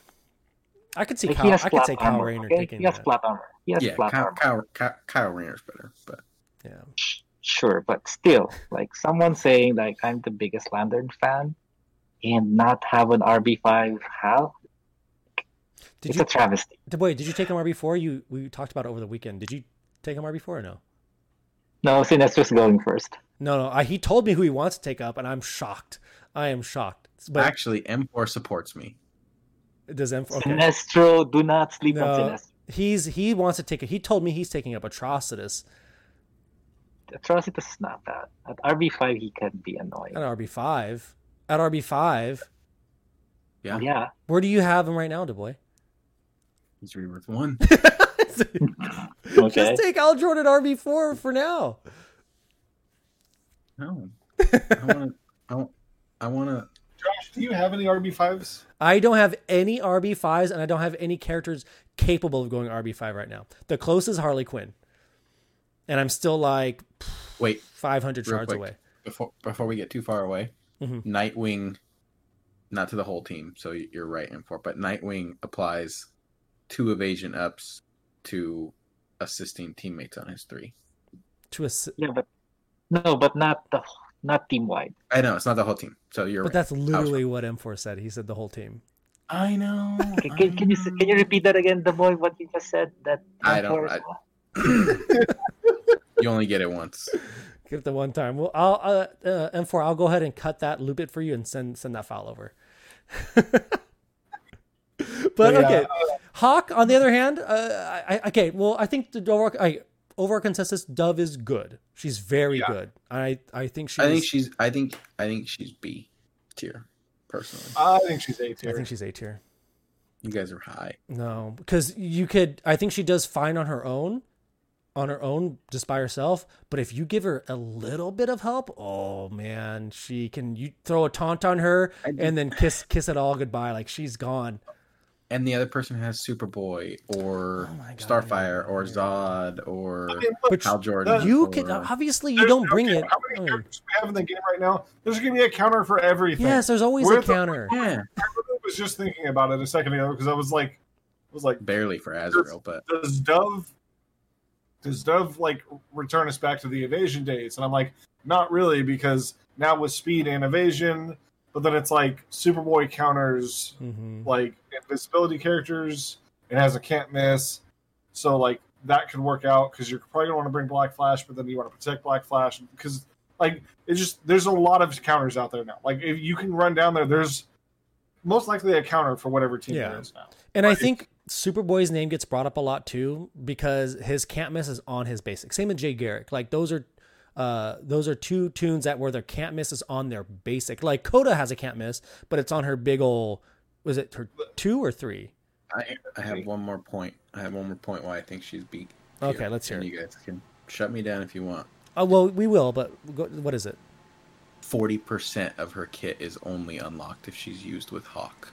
I could see Like, Kyle. he I could flat say Kyle armor. Rayner okay? taking He has that. flat armor. He has yeah, flat Kyle, armor. Kyle, Kyle, Kyle Rayner's better, but Yeah. Sh- Sure, but still, like someone saying like I'm the biggest Lantern fan, and not have an RB five Hal, Did it's you a travesty. did- wait? Did you take him RB four? You we talked about it over the weekend. Did you take him RB four or no? No, Sinestros going first. No, no. I, he told me who he wants to take up, and I'm shocked. I am shocked. But actually M4 supports me. does M okay? Sinestro, do not sleep No. on Sinestro. He's he wants to take it. He told me he's taking up Atrocitus Atrocitus is not bad. At RB five, he can be annoying. at RB five. At RB five, Yeah, Yeah, where do you have him right now, Duboy? he's rebirth one. *laughs* Okay. Just take Hal Jordan RB four for now. No, *laughs* I want to. I want. To. Josh, do you have any RB fives? I don't have any RB fives, and I don't have any characters capable of going RB five right now. The closest Harley Quinn, and I'm still like Wait, 500 Real shards quick. away. before before we get too far away, Mhm. Nightwing, not to the whole team, so you're right in for, but Nightwing applies two evasion ups to assisting teammates on his three. To a, s- yeah, but no, but not the not team wide. I know it's not the whole team, so you're. but right. that's literally what M4 said. He said the whole team. I know. Can, can, can you can you repeat that again, the boy? What you just said? That I don't- Mentor- *clears throat* *laughs* you only get it once. *laughs* Give it the one time. Well, I'll uh, uh, M4. I'll go ahead and cut that, loop it for you, and send send that file over. *laughs* but Yeah, okay, Hawk. On the other hand, uh, I, I- okay. Well, I think the overall, I, overall consensus, Dove is good. She's very Yeah. good. I I think she's. I think she's. I think. I think she's B tier. personally. I think she's A tier. I think she's A tier. You guys are high. No, because you could. I think she does fine on her own, on her own, just by herself. But if you give her a little bit of help, oh man, she can. You throw a taunt on her and then kiss kiss it all goodbye. Like she's gone. And the other person has Superboy or Oh God, Starfire yeah. or Zod or I mean, look, Hal Jordan. you or- can obviously you there's- don't bring okay, it. How many oh, characters we have in the game right now? There's going to be a counter for everything. Yes, there's always Where a the- counter. Yeah, I was just thinking about it a second ago because I was like, I was like, barely for Azrael, but does Dove does Dove like return us back to the evasion days? And I'm like, not really, because now with speed and evasion, but then it's like Superboy counters hmm like invisibility characters. It has a can't miss, so like that could work out because you're probably gonna want to bring Black Flash, but then you want to protect Black Flash because like it's just there's a lot of counters out there now. Like if you can run down there, there's most likely a counter for whatever team Yeah. there is now. And I think Superboy's name gets brought up a lot too because his can't miss is on his basic. Same with Jay Garrick. Like those are uh those are two tunes that where their can't miss is on their basic. Like Coda has a can't miss, but it's on her big ol' was it her two or three? I, I have one more point. I have one more point why I think she's beat. Okay, let's hear and it. You guys can shut me down if you want. Oh well, we will, but what is it? Forty percent of her kit is only unlocked if she's used with Hawk.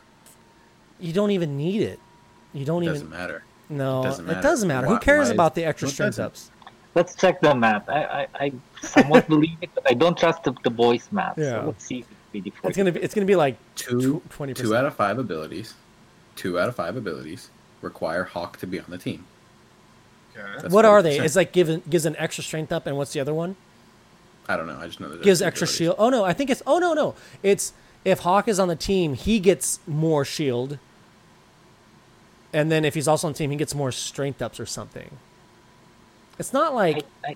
You don't even need it. You don't It even doesn't matter. no. it doesn't It matter. doesn't matter. Who cares why about the extra Well, strength ups? Let's check the map. I, I, I somewhat *laughs* believe it, but I don't trust the, the boys map. Yeah. So let's see if it's really It's 40. gonna be it's gonna be like Two twenty two percent. out of five abilities. Two out of five abilities require Hawk to be on the team. Okay. That's What are they? 40%. It's like given gives an extra strength up, and what's the other one? I don't know. I just know that gives extra abilities. shield. Oh no, I think it's oh no no. It's if Hawk is on the team, he gets more shield. And then if he's also on the team, he gets more strength ups or something. It's not like I, I,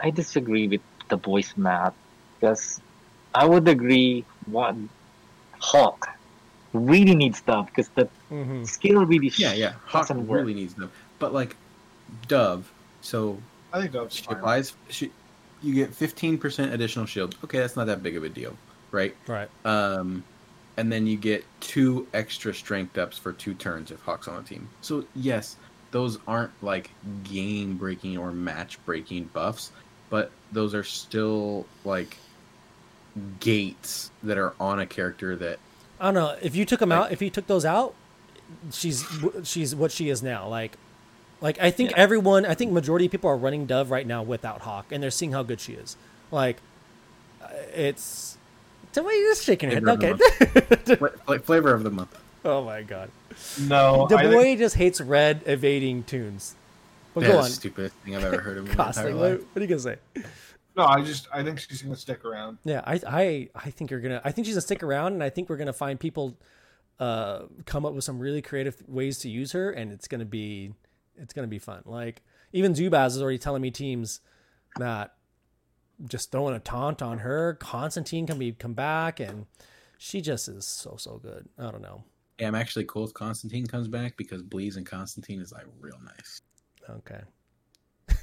I disagree with the boys math because I would agree one Hawk really needs stuff because the Mhm. skill really Yeah, yeah. Hawk doesn't work. really needs them. But like Dove, so I think Dove's she fine. applies she you get fifteen percent additional shield. Okay, that's not that big of a deal, right? right. Um and then you get two extra strength ups for two turns if Hawk's on the team. So yes, those aren't like game breaking or match breaking buffs, but those are still like gates that are on a character that I don't know if you took them Like- out. If you took those out, she's she's what she is now. Like, like I think Yeah. everyone. I think majority of people are running Dove right now without Hawk, and they're seeing how good she is. Like, uh, it's. The way you're just shaking your head. Okay. of *laughs* Fla- fla- flavor of the month. oh my god. No, The I boy think, just hates red evading tunes. Well, That's go the on. stupidest thing I've ever heard in my what, what are you gonna say? no, I just I think she's gonna stick around. Yeah, I, I, I think you're gonna. I think she's gonna stick around, and I think we're gonna find people, uh, come up with some really creative ways to use her, and it's gonna be, it's gonna be fun. Like even Zubaz is already telling me teams that just throwing a taunt on her. Constantine can be come back, and she just is so so good. I don't know. Yeah, I'm actually cool if Constantine comes back because Bleez and Constantine is like real nice. Okay. *laughs*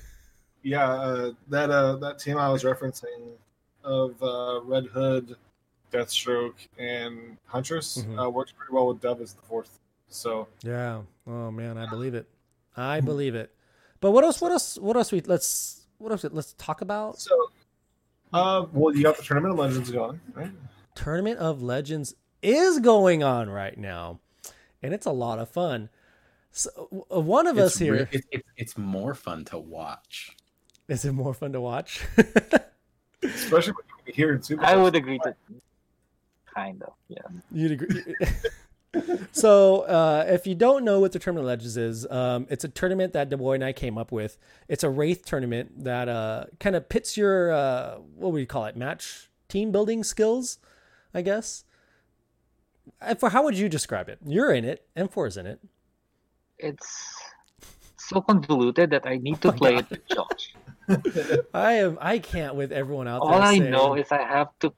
Yeah, uh, that uh, that team I was referencing of uh, Red Hood, Deathstroke, and Huntress Mhm. uh, works pretty well with Dove as the fourth. So Yeah. Oh man, I believe it. I believe it. But what else? What else? What else? We let's. What else? Let's talk about so uh, well, you got the tournament of legends going, right? Tournament of Legends is going on right now, and it's a lot of fun. So one of us here re- it, it, it's more fun to watch. is it more fun to watch? Especially when you hear in Super. I would agree to kind of, yeah. You'd agree. *laughs* so, uh, if you don't know what the Tournament of Legends is, um, it's a tournament that DeBoy and I came up with. It's a Wraith tournament that uh, kind of pits your, uh, what would you call it, match team building skills, I guess. For how would you describe it? You're in it. M4 is in it. It's so convoluted that I need to Oh play God. it with Josh. *laughs* I am. I can't with everyone out there. All I saying- know is I have to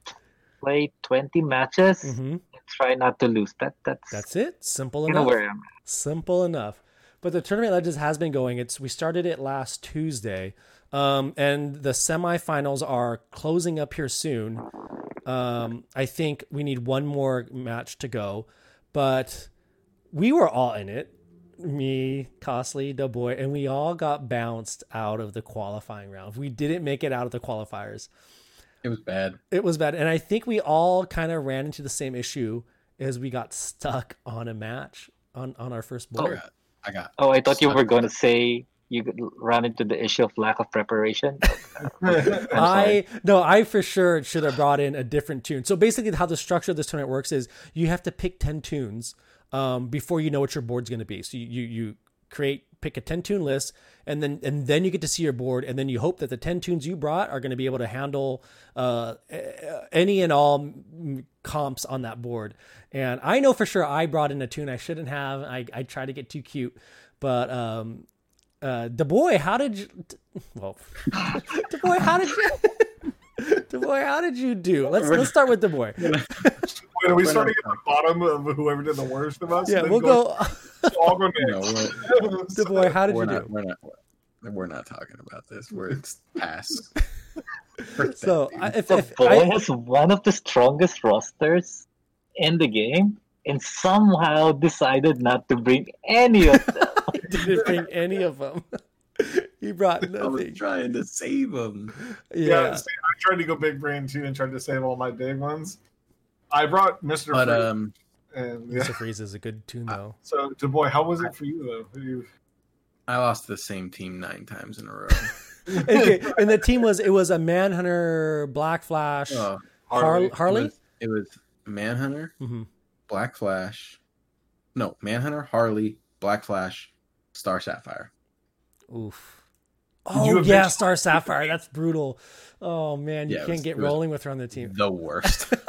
play 20 matches Mhm. Try not to lose. That that's, That's it. Simple enough. Simple enough. But the tournament legends has been going. It's we started it last Tuesday, um, and the semifinals are closing up here soon. Um, I think we need one more match to go, but we were all in it. Me, Costly, the boy, and we all got bounced out of the qualifying round. We didn't make it out of the qualifiers. It was bad. It was bad, and I think we all kind of ran into the same issue as we got stuck on a match on on our first board. got. I got. Oh, I thought you were going to say you could run into the issue of lack of preparation. *laughs* I'm sorry. I no, I for sure should have brought in a different tune. So basically, how the structure of this tournament works is you have to pick ten tunes um, before you know what your board's going to be. So you, you you create pick a ten tune list, and then and then you get to see your board, and then you hope that the ten tunes you brought are going to be able to handle uh, any and all comps on that board. And I know for sure I brought in a tune I shouldn't have. I I tried to get too cute, but um, uh, the boy, how did you? Well, *laughs* the boy, how did you? *laughs* the boy, how did you do? Let's let's start with the boy. *laughs* Wait, are we starting at the bottom of whoever did the worst of us? Yeah, we'll go. All go No, next. we're, The *laughs* boy, how did we're you not. do? We're not. We're not talking about this. We're it's pass. *laughs* So I- if, The if boy I, has one of the strongest rosters in the game and somehow decided not to bring any of *laughs* them. didn't bring any of them, he brought I was nothing. trying to save him. Yeah, Yeah, see, I tried to go big brain too and tried to save all my big ones. I brought Mr. But Freeze, um, and yeah. Mr. Freeze is a good tune though. *laughs* So, Du Bois, how was it for you though? You, I lost the same team nine times in a row. *laughs* Okay, and the team was it was a Manhunter, Black Flash, Oh, Harley. Harley. Harley? It was, it was Manhunter, hmm Black Flash. No, Manhunter, Harley, Black Flash, Star Sapphire. Oof. Oh you yeah, Star Sapphire. That's brutal. Oh man, you Yeah, can't was- get rolling with her on the team. The worst. *laughs*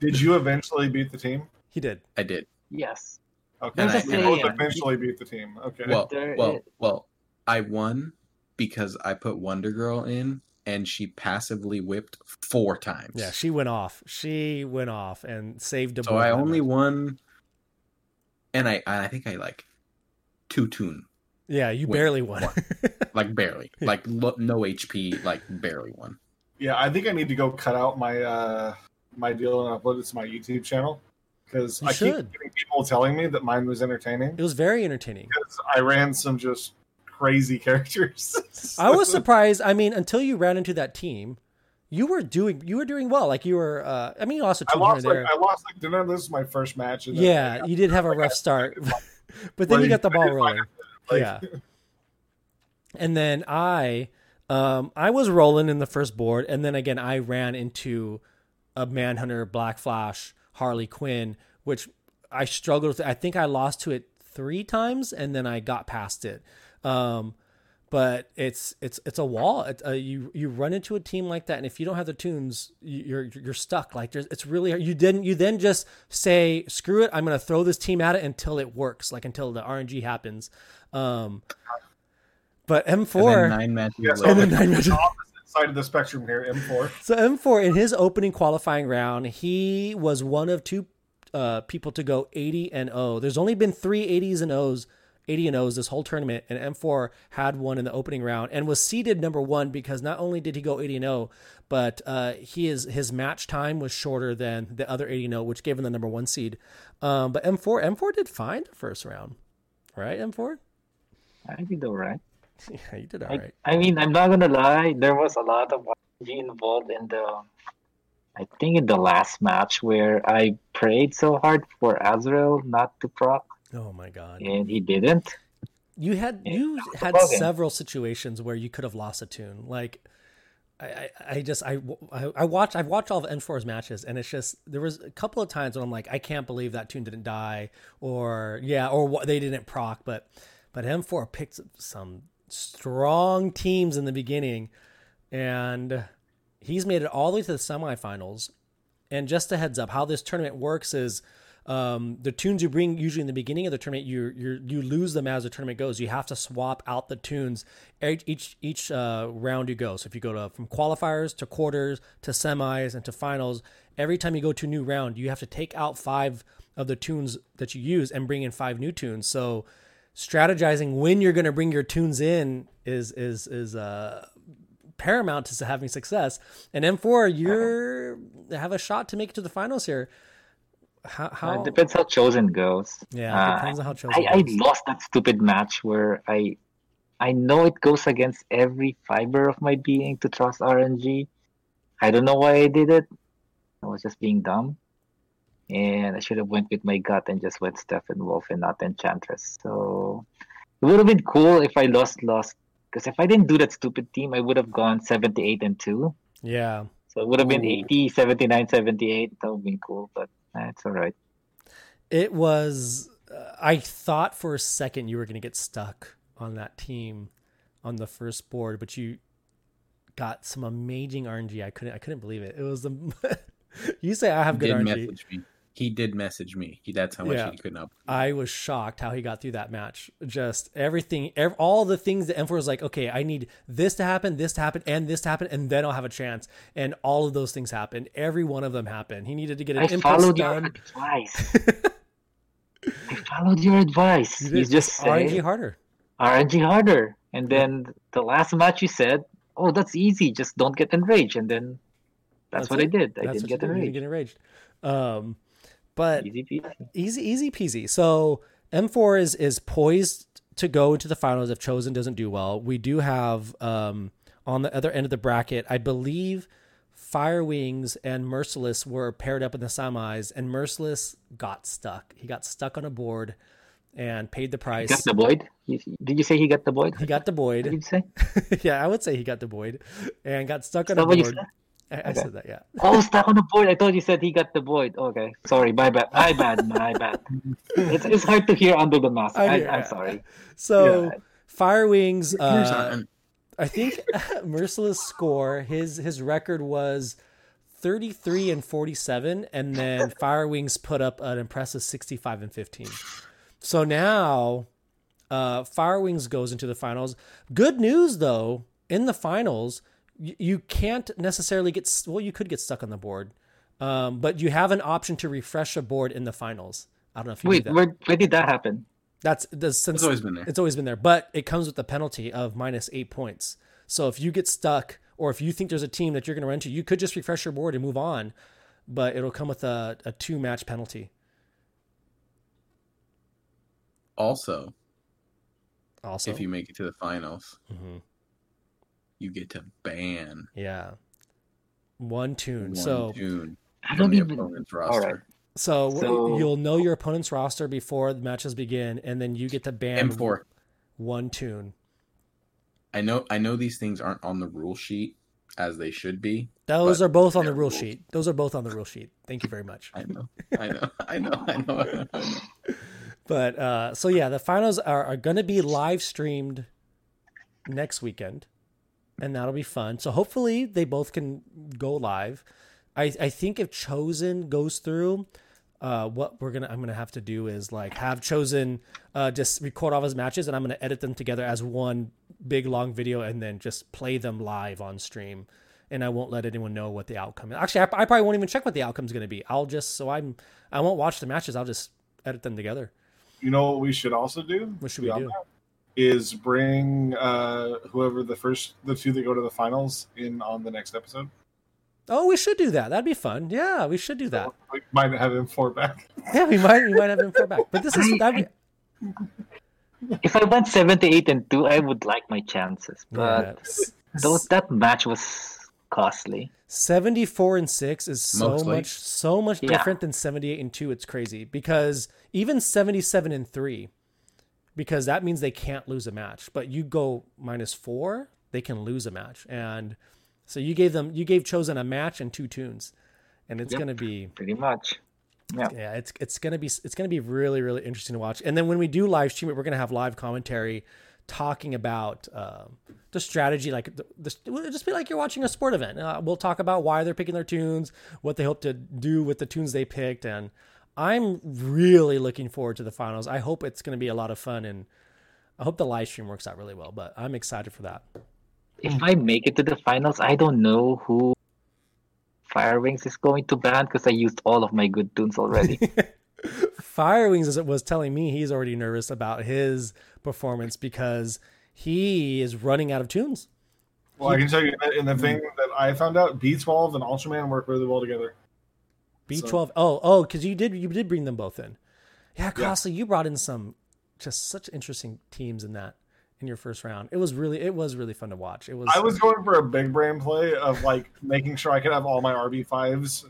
did you eventually beat the team? He did. I did. Yes. Okay, And I- and both I- eventually beat the team. Okay, Well, There well, is- well. I won because I put Wonder Girl in, and she passively whipped four times. Yeah, she went off. She went off and saved a So boy I only match. won, and I I think I like two tune, Yeah, you win. barely won. *laughs* like barely, like lo- no HP, like barely won. yeah, I think I need to go cut out my uh my deal and upload it to my YouTube channel because I keep getting people telling me that mine was entertaining it was very entertaining. because I ran some just crazy *laughs* characters. I was surprised. I mean, until you ran into that team, you were doing you were doing well. Like you were. Uh, I mean, you lost a I two here lost like there. I lost like didn't I lose my first match? yeah, you did have a rough start, *laughs* but then you got the ball rolling. Like, yeah. And then I, um, I was rolling in the first board, and then again I ran into a Manhunter, Black Flash, Harley Quinn, which I struggled with. I think I lost to it three times, and then I got past it. Um, but it's it's it's a wall. It, uh, you you run into a team like that, and if you don't have the tunes, you- you're you're stuck. Like there's, it's really you didn't you then just say screw it. I'm gonna throw this team at it until it works, like until the RNG happens. Um, but M4 then nine matches Yeah, so And then nine matches. Opposite side of the spectrum here, M4. *laughs* So M4 in his opening qualifying round, he was one of two uh, people to go 80 and 0. There's only been three 80s and O's, 80 and O's this whole tournament, and M4 had one in the opening round and was seeded number one because not only did he go 80 and 0, but uh, he is his match time was shorter than the other 80 and 0, which gave him the number one seed. Um, but M4 M4 did fine the first round, right? M4, I did all right. Yeah, *laughs* you did all I, right. I mean, I'm not gonna lie. There was a lot of RNG involved in the. I think in the last match where I prayed so hard for Azrael not to proc, Oh my god. and he didn't. You had Yeah, you had several situations where you could have lost a tune. Like, I, I, I just I, I I watch I've watched all of M4's matches, and it's just there was a couple of times when I'm like, I can't believe that tune didn't die, or yeah, or what they didn't proc, but but M4 picked some strong teams in the beginning, and he's made it all the way to the semifinals. And just a heads up, how this tournament works is um, the tunes you bring usually in the beginning of the tournament, you you you lose them as the tournament goes. You have to swap out the tunes each each, uh, round you go. So if you go to from qualifiers to quarters to semis and to finals, every time you go to a new round, you have to take out five of the tunes that you use and bring in five new tunes. So strategizing when you're going to bring your tunes in is is is uh paramount to having success. And M4, you're have a shot to make it to the finals here. How? Uh, how it depends how chosen goes. yeah, Uh, depends on how chosen. I, I lost that stupid match where I I know it goes against every fiber of my being to trust RNG. I don't know why I did it. I was just being dumb. And I should have went with my gut and just went Steppenwolf and not Enchantress. So it would have been cool if I lost lost because if I didn't do that stupid team, I would have gone 78 and 2. Yeah. So it would have been Ooh. 80, 79, 78. That would have been cool, but eh, it's all right. It was. Uh, I thought for a second you were going to get stuck on that team on the first board, but you got some amazing RNG. I couldn't. I couldn't believe it. It was the. *laughs* you say I have He good did RNG. Message me. He did message me. He that's how much Yeah. he could not. I was shocked how he got through that match. Just everything, ev- all the things that M4 was like, okay, I need this to happen, this to happen, and this to happen, and then I'll have a chance. And all of those things happened. Every one of them happened. He needed to get an I impulse followed your done. advice. *laughs* I followed your advice. You You, did. just RNG harder. RNG harder. And then the last match you said, oh, that's easy. Just don't get enraged. And then that's, That's what it. I did. I That's didn't get you did. You didn't enraged. get enraged. Um, but Easy peasy. easy easy peasy so m4 is is poised to go into the finals if chosen doesn't do well we do have um on the other end of the bracket i believe fire wings and merciless were paired up in the semis and merciless got stuck he got stuck on a board and paid the He price got the Boyd? Did you say he got the Boyd? he got the What did you say? *laughs* yeah i would say he got the void and got stuck on a board said? I, I Okay. said that yeah Oh, stuck on the board. I thought you said he got the Boyd. Okay. Sorry. My bad. My bad. My *laughs* bad. It's, it's hard to hear under the mask. I I, hear- I'm sorry. so Yeah. fire wings uh I think *laughs* Merciless score his his record was 33 and 47 and then Firewings put up an impressive 65 and 15. So now uh Firewings goes into the finals. Good news though, in the finals you, you can't necessarily get well you could get stuck on the board. Um, but you have an option to refresh a board in the finals. I don't know if you knew Wait, that. where, where did that happen? That's the since It's always been there. it's always been there, but it comes with the penalty of minus eight points. So if you get stuck, or if you think there's a team that you're going to run into, you could just refresh your board and move on, but it'll come with a, a two match penalty. Also, Also, if you make it to the finals, Mhm. You get to ban yeah, one tune. one so tune I don't the even. opponent's right. roster. so, So- you'll know your opponent's roster before the matches begin, and then you get to ban M4. one tune. I know. I know these things aren't on the rule sheet as they should be. Those are both on the rule rules. sheet. Those are both on the rule sheet. Thank you very much. I know. I know. I know. I know. I know. *laughs* But uh, so yeah, the finals are, are going to be live streamed next weekend, and that'll be fun. So hopefully they both can go live. I I think if Chosen goes through, uh, what we're gonna I'm gonna have to do is like have Chosen uh, just record all his matches, and I'm gonna edit them together as one big long video, and then just play them live on stream. And I won't let anyone know what the outcome is. Actually, I, I probably won't even check what the outcome is going to be. I'll just so I'm I won't watch the matches. I'll just edit them together. You know what we should also do? What should we beyond do? that? Is bring uh, whoever the first, the two that go to the finals in on the next episode. Oh, we should do that. That'd be fun. Yeah, we should do that. We might have M4 back. *laughs* Yeah, we might we might have M4 back. But this is that'd be, If I went 78 and 2, I would like my chances. But yeah. Those, that match was costly. 74 and 6 is so Mostly. much so much Yeah. different than 78 and 2 it's crazy because even 77 and 3 because that means they can't lose a match but you go minus 4 they can lose a match and so you gave them you gave chosen a match and two tunes and it's Yep. going to be Pretty much. Yeah. yeah it's it's gonna be it's gonna be really really interesting to watch and then when we do live stream it we're gonna have live commentary talking about um, the strategy like the, the, it'll just be like you're watching a sport event uh, we'll talk about why they're picking their tunes what they hope to do with the tunes they picked and i'm really looking forward to the finals i hope it's gonna be a lot of fun and i hope the live stream works out really well but i'm excited for that If I make it to the finals, I don't know who Fire Wings is going to ban because I used all of my good tunes already. *laughs* Firewings is- was telling me he's already nervous about his performance because he is running out of tunes. Well, I can tell you, that in the hmm. thing that I found out, B12 and Ultraman work really well together. B twelve. Oh, oh, because you did you did bring them both in. Yeah, Yeah. Costly, you brought in some just such interesting teams in that in your first round. It was really it was really fun to watch. It was. I was going for a big brain play of like making sure I could have all my RB5s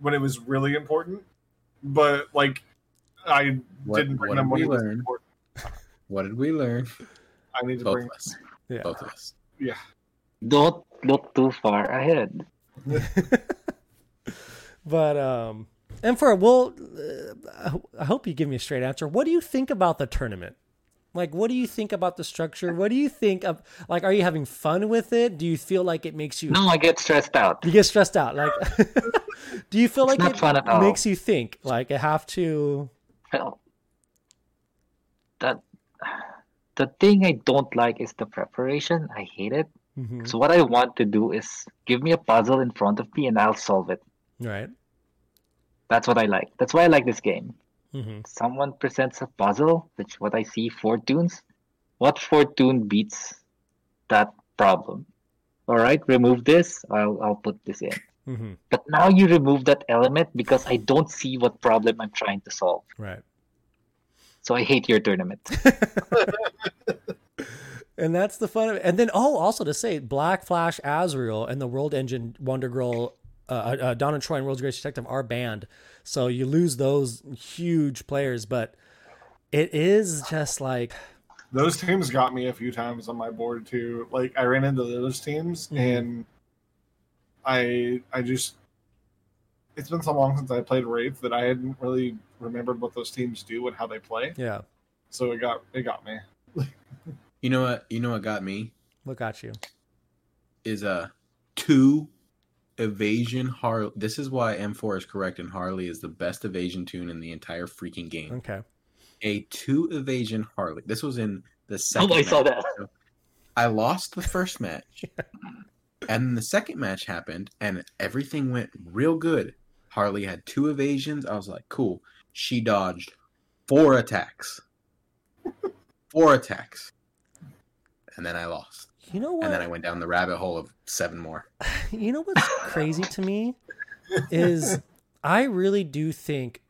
when it was really important, but like I What, didn't bring what them did when we it was learn? important. What did we learn? I need to Both bring. us. yeah. Both of us. Yeah, Don't look too far ahead. *laughs* *laughs* But um, M4 well, uh, I hope you give me a straight answer. What do you think about the tournament? Like, what do you think about the structure? What do you think of? Like, are you having fun with it? Do you feel like it makes you No, I get stressed out. you get stressed out? Like, *laughs* do you feel It's like not it fun at all. makes you think? Like, I have to. Well, that the thing I don't like is the preparation. I hate it. Mhm. So what I want to do is give me a puzzle in front of me and I'll solve it. Right. That's what I like. That's why I like this game. hmm Someone presents a puzzle, which what I see four tunes. What four tune beats that problem? All right, remove this. I'll I'll put this in. hmm But now you remove that element because I don't see what problem I'm trying to solve. Right. So I hate your tournament. *laughs* *laughs* And that's the fun of it. And then, oh, also to say, Black Flash, Azrael, and the World Engine Wonder Girl, uh, uh, Donna Troy, and World's Greatest Detective are banned. So you lose those huge players, but it is just like, those teams got me a few times on my board too. Like I ran into those teams, Mhm. and I I just it's been so long since I played Wraith that I hadn't really remembered what those teams do and how they play. yeah, So it got it got me. *laughs* You know what? You know what got me look at you. is a two evasion Harley. This is why M4 is correct and Harley is the best evasion tune in the entire freaking game. Okay. A two evasion Harley. This was in the second. Oh, I saw match. that. I lost the first match, *laughs* and the second match happened, and everything went real good. Harley had two evasions. I was like, cool. She dodged four attacks, *laughs* four attacks, and then I lost. You know what? And then I went down the rabbit hole of seven more. *laughs* you know what's crazy to me is I really do think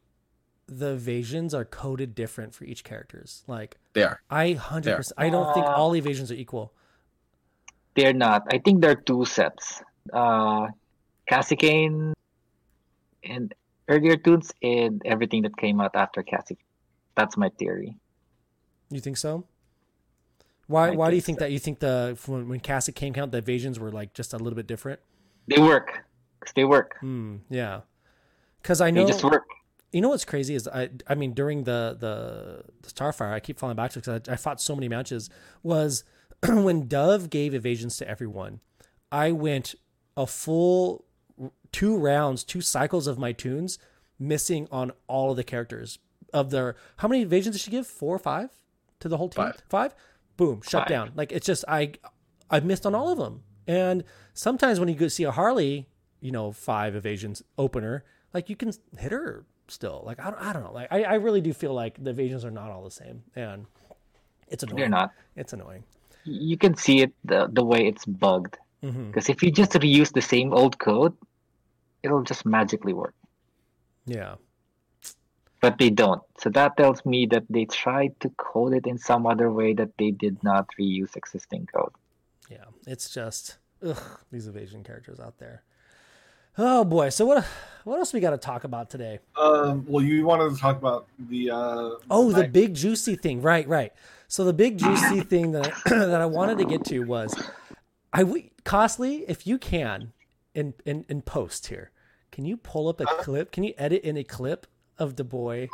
the evasions are coded different for each characters. Like They are. I hundred percent, I don't think Uh, all evasions are equal. They're not. I think there are two sets. Uh Cassie Cain and earlier tunes and everything that came out after Cassie. That's my theory. You think so? Why? I why do you think think that? You think the when, when Cassie came out, the evasions were like just a little bit different? They work. 'Cause they work. Hmm. Yeah. Because I They know. just work. You know what's crazy is I. I mean, during the the, the Starfire, I keep falling back to because I, I fought so many matches. Was *clears throat* when Dove gave evasions to everyone, I went a full two rounds, two cycles of my tunes, missing on all of the characters. Of their how many evasions did she give? Four or five to the whole team? Five. Five? Boom, shut Five. down. Like it's just I I missed on all of them. And sometimes when you go see a Harley, you know, five evasions opener, like you can hit her still. Like I don't, I don't know. Like I, I really do feel like the evasions are not all the same, and it's annoying. They're not. It's annoying. You can see it the, the way it's bugged. Mm-hmm. Because if you just reuse the same old code, it'll just magically work. Yeah. But they don't. So that tells me that they tried to code it in some other way that they did not reuse existing code. Yeah, it's just ugh, these evasion characters out there. Oh boy! So what? What else we got to talk about today? Um, well, you wanted to talk about the uh, Oh, the night- big juicy thing. Right, right. So the big juicy thing that *clears throat* that I wanted to get to was, I w- costly if you can, in in in post here, can you pull up a clip? Can you edit in a clip of the boy?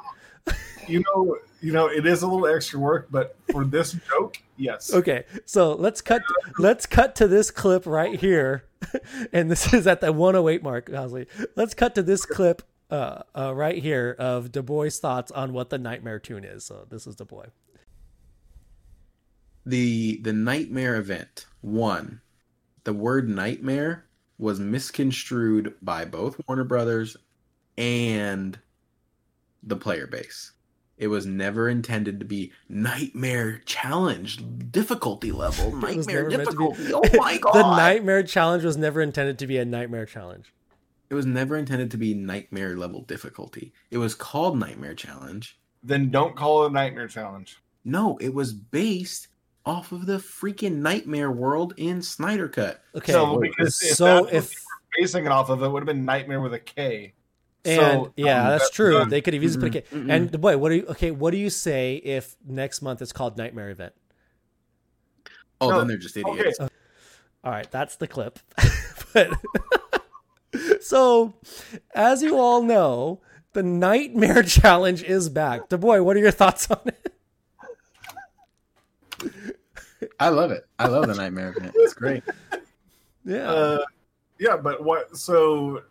you know, you know, it is a little extra work, but for this *laughs* joke, yes. Okay, so let's cut. Let's cut to this clip right here, *laughs* and this is at the 108 mark. Costly. Let's cut to this clip uh, uh, right here of the boy' thoughts on what the Nightmare tune is. So this is the boy. the the nightmare event one the word nightmare was misconstrued by both warner brothers and the player base It was never intended to be Nightmare Challenge difficulty level. *laughs* Nightmare never meant to be- difficulty. *laughs* Oh my god! the nightmare challenge was never intended to be a nightmare challenge. It was never intended to be Nightmare level difficulty. It was called Nightmare Challenge. Then don't call it a nightmare challenge. No, it was based off of the freaking Nightmare world in Snyder Cut. Okay, So because if so that's what if Basing it off of it would have been nightmare with a K. and So, yeah, um, that's that- true. done. They could have easily put a K. Mm-mm, And boy, what do you okay? What do you say if next month it's called Nightmare Event? Oh, No, then they're just idiots. Okay, All right, that's the clip. *laughs* but *laughs* so, as you all know, the Nightmare *laughs* Challenge is back. The boy, what are your thoughts on it? I love it. I love the Nightmare event. It's great. Yeah, uh, yeah, but what? So,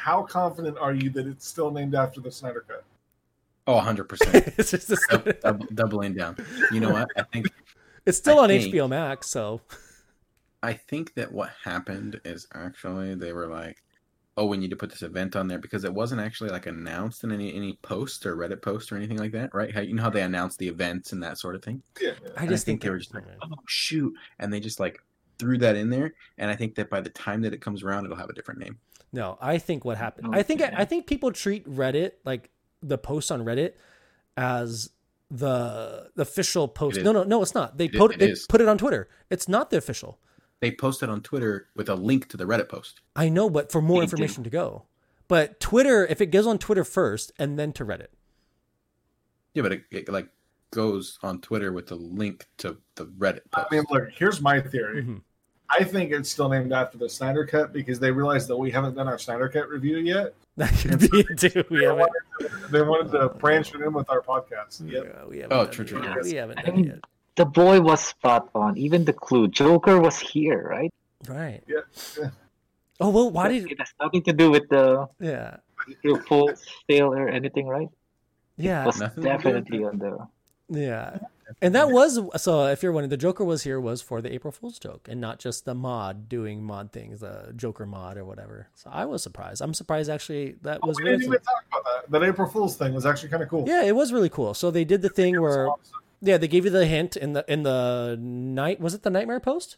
how confident are you that it's still named after the Snyder Cut? Oh, 100%. *laughs* it's just this- Dou- dou- doubling down. You know what? I think *laughs* it's still I on think- HBO Max, so I think that what happened is actually they were like, "Oh, we need to put this event on there because it wasn't actually like announced in any any post or Reddit post or anything like that, right? How you know how they announce the events and that sort of thing. Yeah, yeah. I just I think they were just like, "Oh shoot," and they just like threw that in there. And I think that by the time that it comes around, it'll have a different name. No, I think what happened. I think I think people treat Reddit like the post on Reddit as the the official post. No, no, no, it's not. They It- put it they is. put it on Twitter. It's not the official. They posted on Twitter with a link to the Reddit post. I know, but for more They do. information to go. But Twitter, if it goes on Twitter first and then to Reddit, Yeah, but it, it like goes on Twitter with the link to the Reddit Post. I mean, look, here's my theory. Mhm. I think it's still named after the Snyder Cut because they realized that we haven't done our Snyder Cut review yet. that could be it too. We They haven't. wanted, they wanted to branch it in with our podcast. Yep. yeah, we haven't Oh, true, true, yet. true. We haven't done mean- it The boy was spot on. Even the clue. Joker was here, right? Right. Yeah. Oh well, why did? It has nothing to do with the Yeah. April Fool's sale or anything, right? Yeah. It was Nothing to do with definitely on the. Yeah. And that was so. If you're wondering, the Joker was here was for the April Fool's joke, and not just the mod doing mod things, the Joker mod or whatever. So I was surprised. I'm surprised actually that Oh, was we really. didn't talk about that. That April Fool's thing was actually kind of cool. Yeah, it was really cool. So they did the thing where awesome. yeah they gave you the hint in the in the night was it the nightmare post?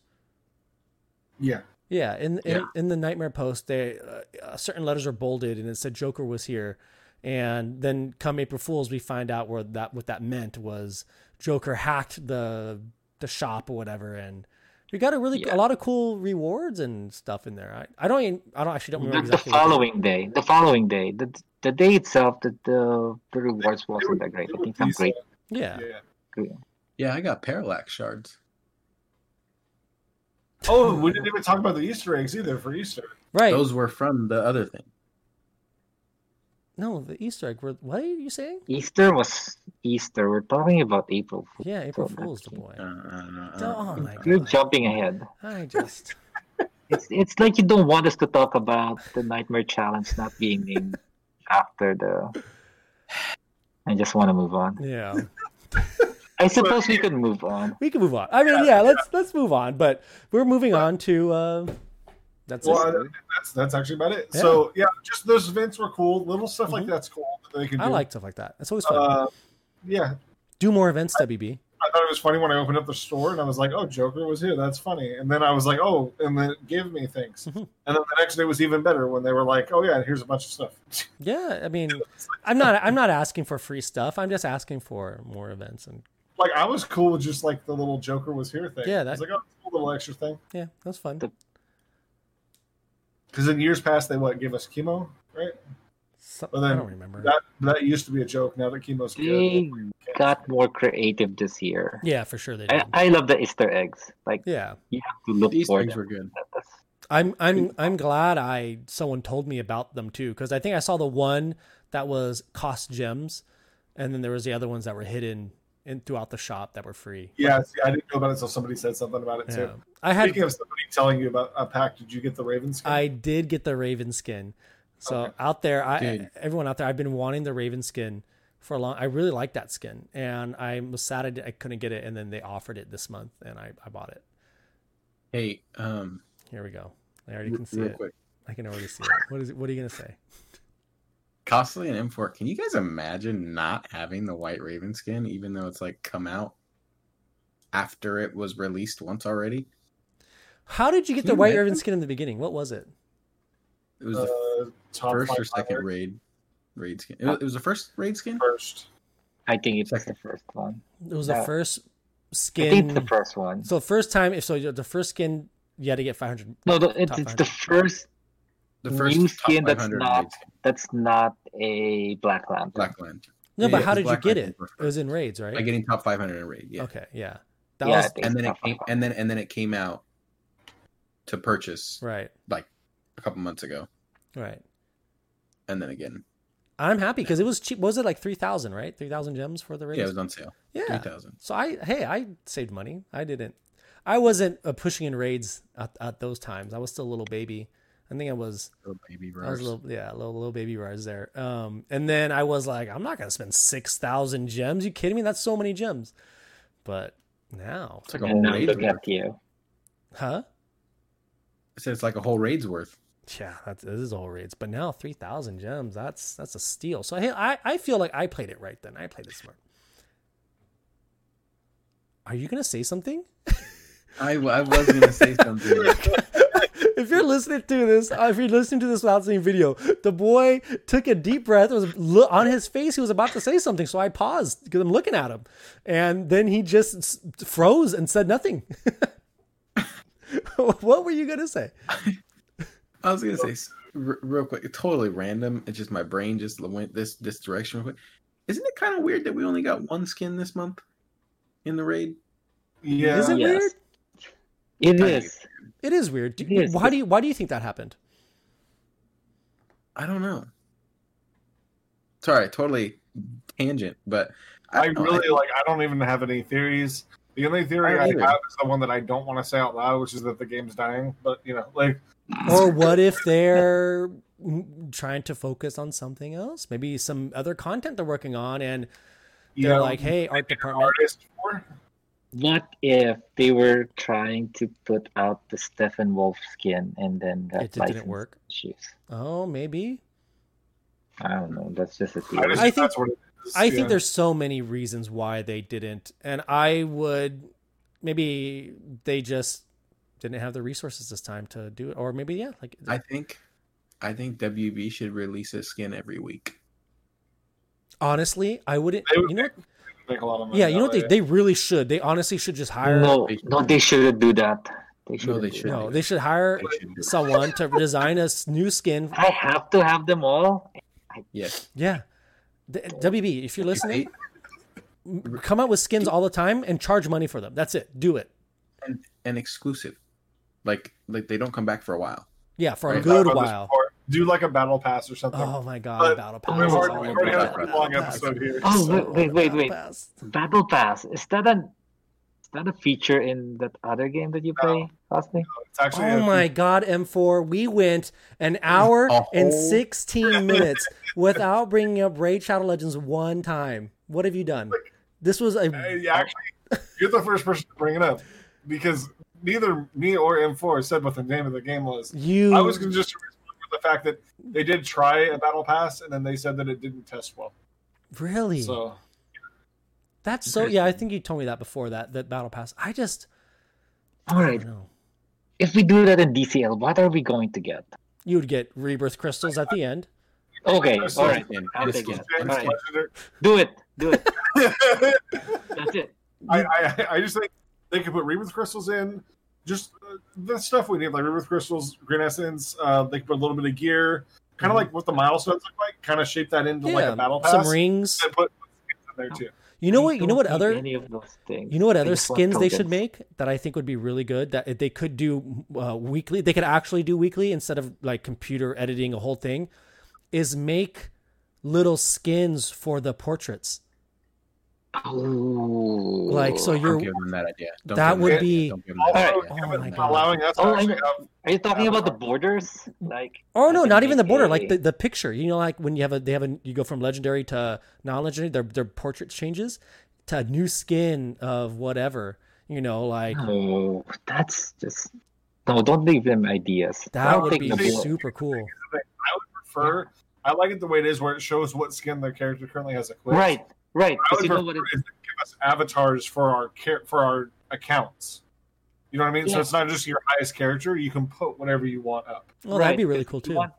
Yeah. Yeah, in in, Yeah. in the nightmare post, they uh, certain letters are bolded and it said Joker was here, and then come April Fools, we find out where that what that meant was Joker hacked the the shop or whatever, and we got a really Yeah. a lot of cool rewards and stuff in there. I, I don't even, I don't actually don't remember the exactly. what they- following day, the following day, the the day itself, the the, the rewards wasn't that great. I think some great. Yeah, Yeah. Yeah, I got parallax shards. Oh, we didn't even talk about the Easter eggs either for Easter. right. Those were from the other thing. No, the Easter egg. What are you saying? Easter was Easter. We're talking about April Fool. Yeah, April So Fools, the boy. Uh, uh, Oh my You're god! jumping ahead. I just *laughs* It's it's like you don't want us to talk about the Nightmare Challenge not being named *laughs* after the. I just want to move on. yeah. I suppose we could move on. We can move on. I mean, yeah, let's let's move on. But we're moving on to uh, that's Well, it. That's that's actually about it. Yeah. So yeah, just those events were cool. Little stuff like Mhm. that's cool. That they can do. I like stuff like that. It's always fun. Uh, yeah, Do more events, WB. I thought it was funny when I opened up the store and I was like, "Oh, Joker was here. That's funny." And then I was like, "Oh," and then it gave me things. Mhm. And then the next day was even better when they were like, "Oh yeah, here's a bunch of stuff." *laughs* Yeah, I mean, I'm not I'm not asking for free stuff. I'm just asking for more events and like I was cool with just like the little Joker was here thing. Yeah, I that- was like, "Oh, cool little extra thing." yeah, that's fun. The- Because in years past, they what give us chemo, right? So- Well, then I don't remember. That that used to be a joke. Now that chemo's They good. got more creative this year. yeah, for sure they did. I, I love the Easter eggs. Like yeah, you have to look These for things them. were good. I'm I'm I'm glad I someone told me about them too because I think I saw the one that was cost gems, and then there was the other ones that were hidden in throughout the shop that were free. Yeah, see, I didn't know about it until somebody said something about it Yeah. too. I had Speaking of somebody telling you about a pack, did you get the Raven skin? I did get the Raven skin. So Okay. out there, I Dude. everyone out there, I've been wanting the Raven skin for a long. I really like that skin, and I was sad I, did- I couldn't get it, and then they offered it this month, and I, I bought it. Hey, um, Here we go. I already can see real it. quick, I can already see it. What is it? What are you gonna say? Costly and M4. Can you guys imagine not having the White Raven skin, even though it's like come out after it was released once already? How did you get Can the you white imagine? raven skin in the beginning? What was it? It was the Uh, top first or 500 second raid raid skin. It was, it was the first raid skin. first. I think it's Second. the first one. It was the Yeah. first I think skin. the first one. So first time, if so, the first skin you had to get 500. No, the, it's, it's the first The first New skin that's not- raid skin. that's not a Black Lantern. Black Land. No, Yeah, but how it was did you get Lantern it? It was in raids, right? By getting top 500 in raid. Yeah. Okay, yeah. That Yeah, was And then it came, 500. and then and then it came out to purchase right, Like a couple months ago, right. and then again, I'm happy because it was cheap. Was it like 3,000, right? 3,000 gems for the raids? yeah, it was on sale. Yeah. Three thousand. So I, hey, I saved money. I didn't. I wasn't uh, pushing in raids at, at those times. I was still a little baby. I think I was Little baby I was a little, yeah, a little, little baby rise there. Um, and then I was like, I'm not gonna spend six thousand gems. You kidding me? That's so many gems. But now, It's like a whole now raid's worth. you. huh? I said it's like a whole raid's worth. Yeah, that's this is all raids. But now three thousand gems. That's that's a steal. So hey, I I feel like I played it right then. I played it smart. Are you gonna say something? I, I was gonna say something. *laughs* if you're listening to this, uh, if you're listening to this without seeing video, the boy took a deep breath. It was lo- on his face. He was about to say something, so I paused because I'm looking at him, and then he just froze and said nothing. *laughs* what were you gonna say? I was gonna say s- r- real quick, totally random. It's just my brain just went this this direction real quick. Isn't it kind of weird that we only got one skin this month in the raid? Yeah. Is it Yes. weird? It I- is. It is weird. Do- It is. Why do you Why do you think that happened? I don't know. Sorry, totally tangent, but I don't know, really like. I don't even have any theories. The only theory I I, have is the one that I don't want to say out loud, which is that the game's dying. But you know, like *laughs* Or what if they're *laughs* trying to focus on something else? Maybe some other content they're working on, and they're know, like, "Hey, art an department." Artist for What if they were trying to put out the Steppenwolf skin and then that It didn't work. issues? Oh, maybe. I don't know. That's just a theory. just, I think- that's what it is. I think there's so many reasons why they didn't, and I would maybe they just didn't have the resources this time to do it, or maybe yeah, like I think I think WB should release a skin every week. honestly, I wouldn't. They would You know, make a lot of money. yeah, you know what they, way. they really should. They honestly should just hire. no, They should- no, they shouldn't do that. They shouldn't. they shouldn't. no, they should hire They should someone to design a new skin. I have to have them all. Yes. Yeah, the, WB, if you're listening, They- come out with skins all the time and charge money for them. That's it. Do it. and, and exclusive. Like like they don't come back for a while. Yeah, for a Right. good Talked about this while. Before. Do like a battle pass or something. Oh my god, But battle we've pass. already, Oh, we've already had a pretty long pass. episode here. Oh, so- wait, wait, wait, Battle wait. pass. Battle Pass is that an is that a feature in that other game that you play, Cosplay? It's actually Oh a- my god, M4, we went an hour and 16 minutes *laughs* without bringing up Raid Shadow Legends one time. What have you done? This was a yeah, actually, you're the first person to bring it up because neither me or M4 said what the name of the game was. you I was going to just respond with the fact that they did try a battle pass and then they said that it didn't test well. really So That's so yeah, I think you told me that before that that battle pass. I just All I right. don't know. If we do that in DCL, what are we going to get? You would get rebirth crystals at the end. Okay, Yes, all right. And I'll take it. James All right. Do it. Do it. *laughs* That's it. I, I just think they could put rebirth crystals in, just uh, the stuff we need, like rebirth crystals, green essence. Uh, they could put a little bit of gear, kind of Mhm. like what the milestones look like. Kind of shape that into like a battle pass. some rings. And put skins in there too. You know what? You know what other any of those things. You know what other just want skins they should make that I think would be really good that they could do uh, weekly. They could actually do weekly instead of like computer editing a whole thing. Is make little skins for the portraits. Oh, Like so, you're give them that idea. Don't That give them would idea. be- Don't that Also, Oh give my it- God. allowing us Oh, actually know. Are you talking about the borders? Like Oh no, not even the border. Like the, the picture. You know, like when you have a they have a you go from legendary to non-legendary. Their their portrait changes to a new skin of whatever. You know, like Oh, that's just no. Don't leave them ideas. that Don't would be super cool. I would prefer I like it the way it is, where it shows what skin the character currently has equipped. Right, right. I 'cause would you know what it, is give us avatars for our for our accounts. You know what I mean? So it's not just your highest character. You can put whatever you want up. Well, that'd be really cool too. want-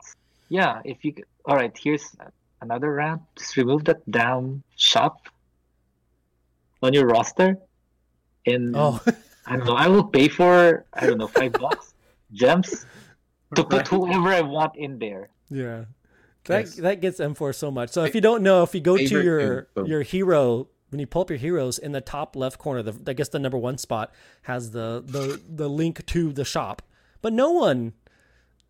yeah, if you. All right, here's another round. Just remove that damn shop on your roster, and Oh, *laughs* I don't know. I will pay for I don't know five bucks *laughs* gems to put whoever I want in there. yeah. That Yes. that gets M4 so much. So if you don't know, if you go to your food, your hero when you pull up your heroes in the top left corner, the I guess the number one spot has the the the link to the shop, but no one,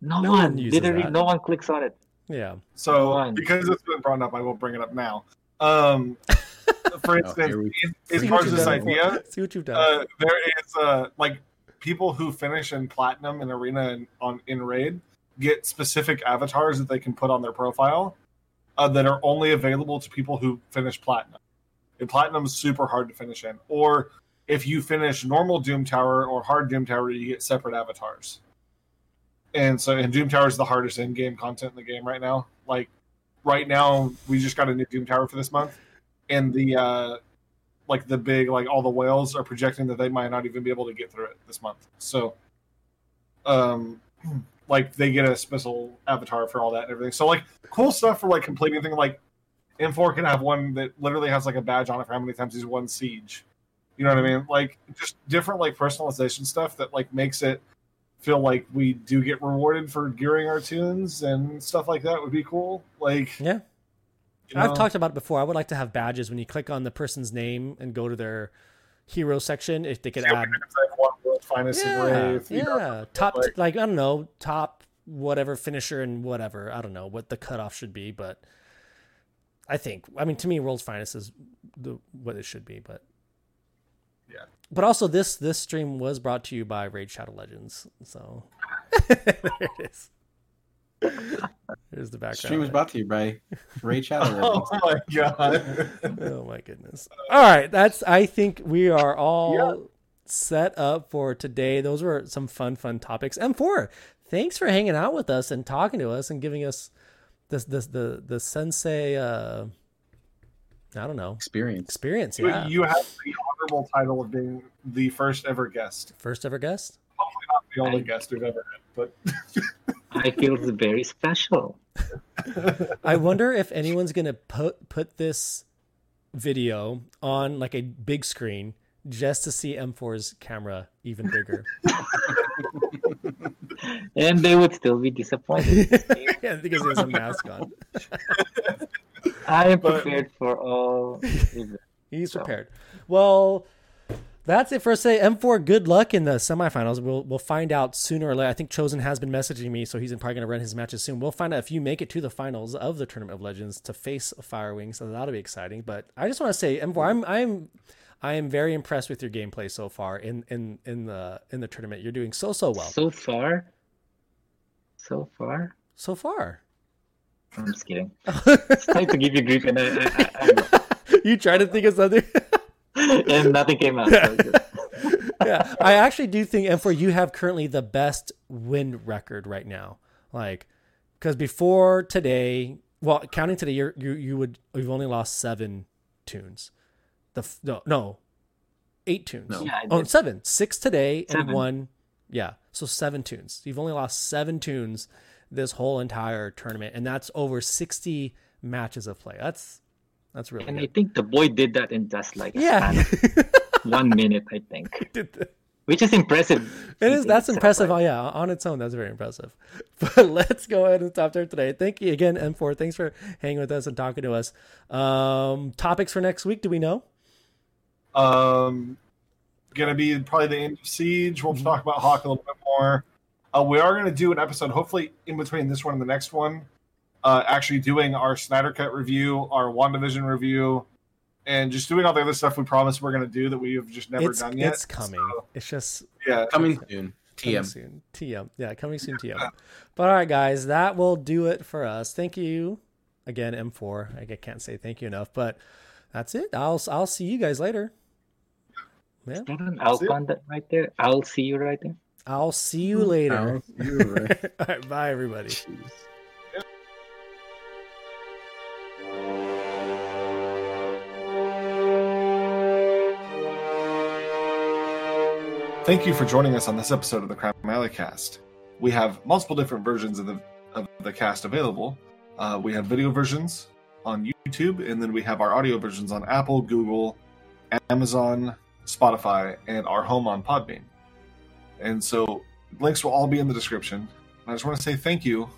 No, No one, one uses literally, that. no one clicks on it. yeah. So One. because it's been brought up, I will bring it up now. Um, *laughs* for instance, here we- as far as this done, M4. idea, See what you've done. uh, there is uh, like people who finish in platinum in arena and on in raid get specific avatars that they can put on their profile uh, that are only available to people who finish platinum. And platinum is super hard to finish in. Or if you finish normal Doom Tower or hard Doom Tower, you get separate avatars. And so, and Doom Tower is the hardest in-game content in the game right now. Like right now, we just got a new Doom Tower for this month, and the uh, like the big like all the whales are projecting that they might not even be able to get through it this month. So, um, *clears throat* like they get a special avatar for all that and everything. So like cool stuff for like completing thing. Like M4 can have one that literally has like a badge on it for how many times he's won siege. You know what I mean? Like just different like personalization stuff that like makes it feel like we do get rewarded for gearing our tunes and stuff like that would be cool. Like yeah. you I've talked about it before. I would like to have badges when you click on the person's name and go to their hero section. If they could Yeah, add, could have, like, one world's finest yeah, engrave, you yeah, know, top like- like, I don't know, top whatever finisher and whatever. I don't know what the cutoff should be, but I think I mean to me, world's finest is the what it should be, but Yeah. But also this this stream was brought to you by Raid Shadow Legends, so *laughs* there it is. There's the background. Stream was brought to you by Raid *laughs* Shadow. Oh my god. *laughs* oh my goodness. All right, that's I think we are all set up for today. Those were some fun fun topics. M4, thanks for hanging out with us and talking to us and giving us this this the the sensei uh I don't know, Experience. experience. You- Yeah. You have the honorable title of being the first ever guest. First ever guest? Hopefully not the only I- guest we've ever had, but *laughs* I feel very special. *laughs* I wonder if anyone's going to put put this video on like a big screen just to see M4's camera even bigger. *laughs* And they would still be disappointed. *laughs* yeah, because he has a mask on. *laughs* I am But- prepared for all. He's So- prepared. Well, that's it for us today. M4, good luck in the semifinals. We'll we'll find out sooner or later. I think Chosen has been messaging me, so he's probably going to run his matches soon. We'll find out if you make it to the finals of the Tournament of Legends to face Firewing, so that'll be exciting. But I just want to say, M4, I'm I'm I am very impressed with your gameplay so far in in in the in the tournament. You're doing so so well So far, so far. so far. I'm just kidding. *laughs* It's time to give you grief, and I, I, I, *laughs* you try to think of something. *laughs* And nothing came out. So yeah, I actually do think M4 you have currently the best win record right now. Like, because before today, well, counting today, you're, you you would you've only lost seven tunes. The no no, eight tunes. No. Yeah, I oh, did. seven, six today and one. Yeah, so seven tunes. You've only lost seven tunes this whole entire tournament, and that's over sixty matches of play. That's that's really And I think the boy did that in just like Yeah. *laughs* one minute, I think, Did the- which is impressive. It is. That's impressive. right? Oh, yeah, on its own, that's very impressive. *laughs* But let's go ahead and stop there today. Thank you again, M4. Thanks for hanging with us and talking to us. Um, topics for next week? Do we know? Um gonna be probably the end of Siege. We'll talk about Hawk a little bit more. Uh, we are gonna do an episode, hopefully in between this one and the next one. Uh, actually doing our Snyder Cut review, our WandaVision review, and just doing all the other stuff we promised we're gonna do that we have just never it's done yet. it's coming. So, It's just yeah, Coming soon. coming TM. soon. TM. Yeah, coming soon. TM. But all right, guys, that will do it for us. Thank you again, M4. I can't say thank you enough, but that's it. I'll I'll see you guys later. Yeah. Devin, I'll find that right there. I'll see you right there. I'll see you hmm. later. See you right. *laughs* All right, bye everybody. Jeez. Thank you for joining us on this episode of the Crime Alley Cast. We have multiple different versions of the of the cast available. Uh, we have video versions on YouTube, and then we have our audio versions on Apple, Google, Amazon, Spotify, and our home on Podbean. And so links will all be in the description. I just want to say thank you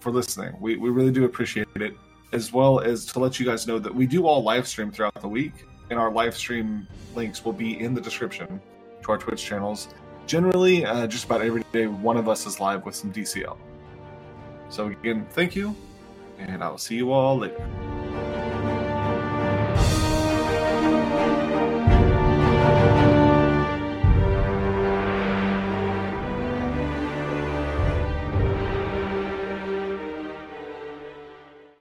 for listening. We, we really do appreciate it, as well as to let you guys know that we do all live stream throughout the week, and our live stream links will be in the description to our Twitch channels. Generally, uh, just about every day, one of us is live with some DCL. So, again, thank you, and I will see you all later.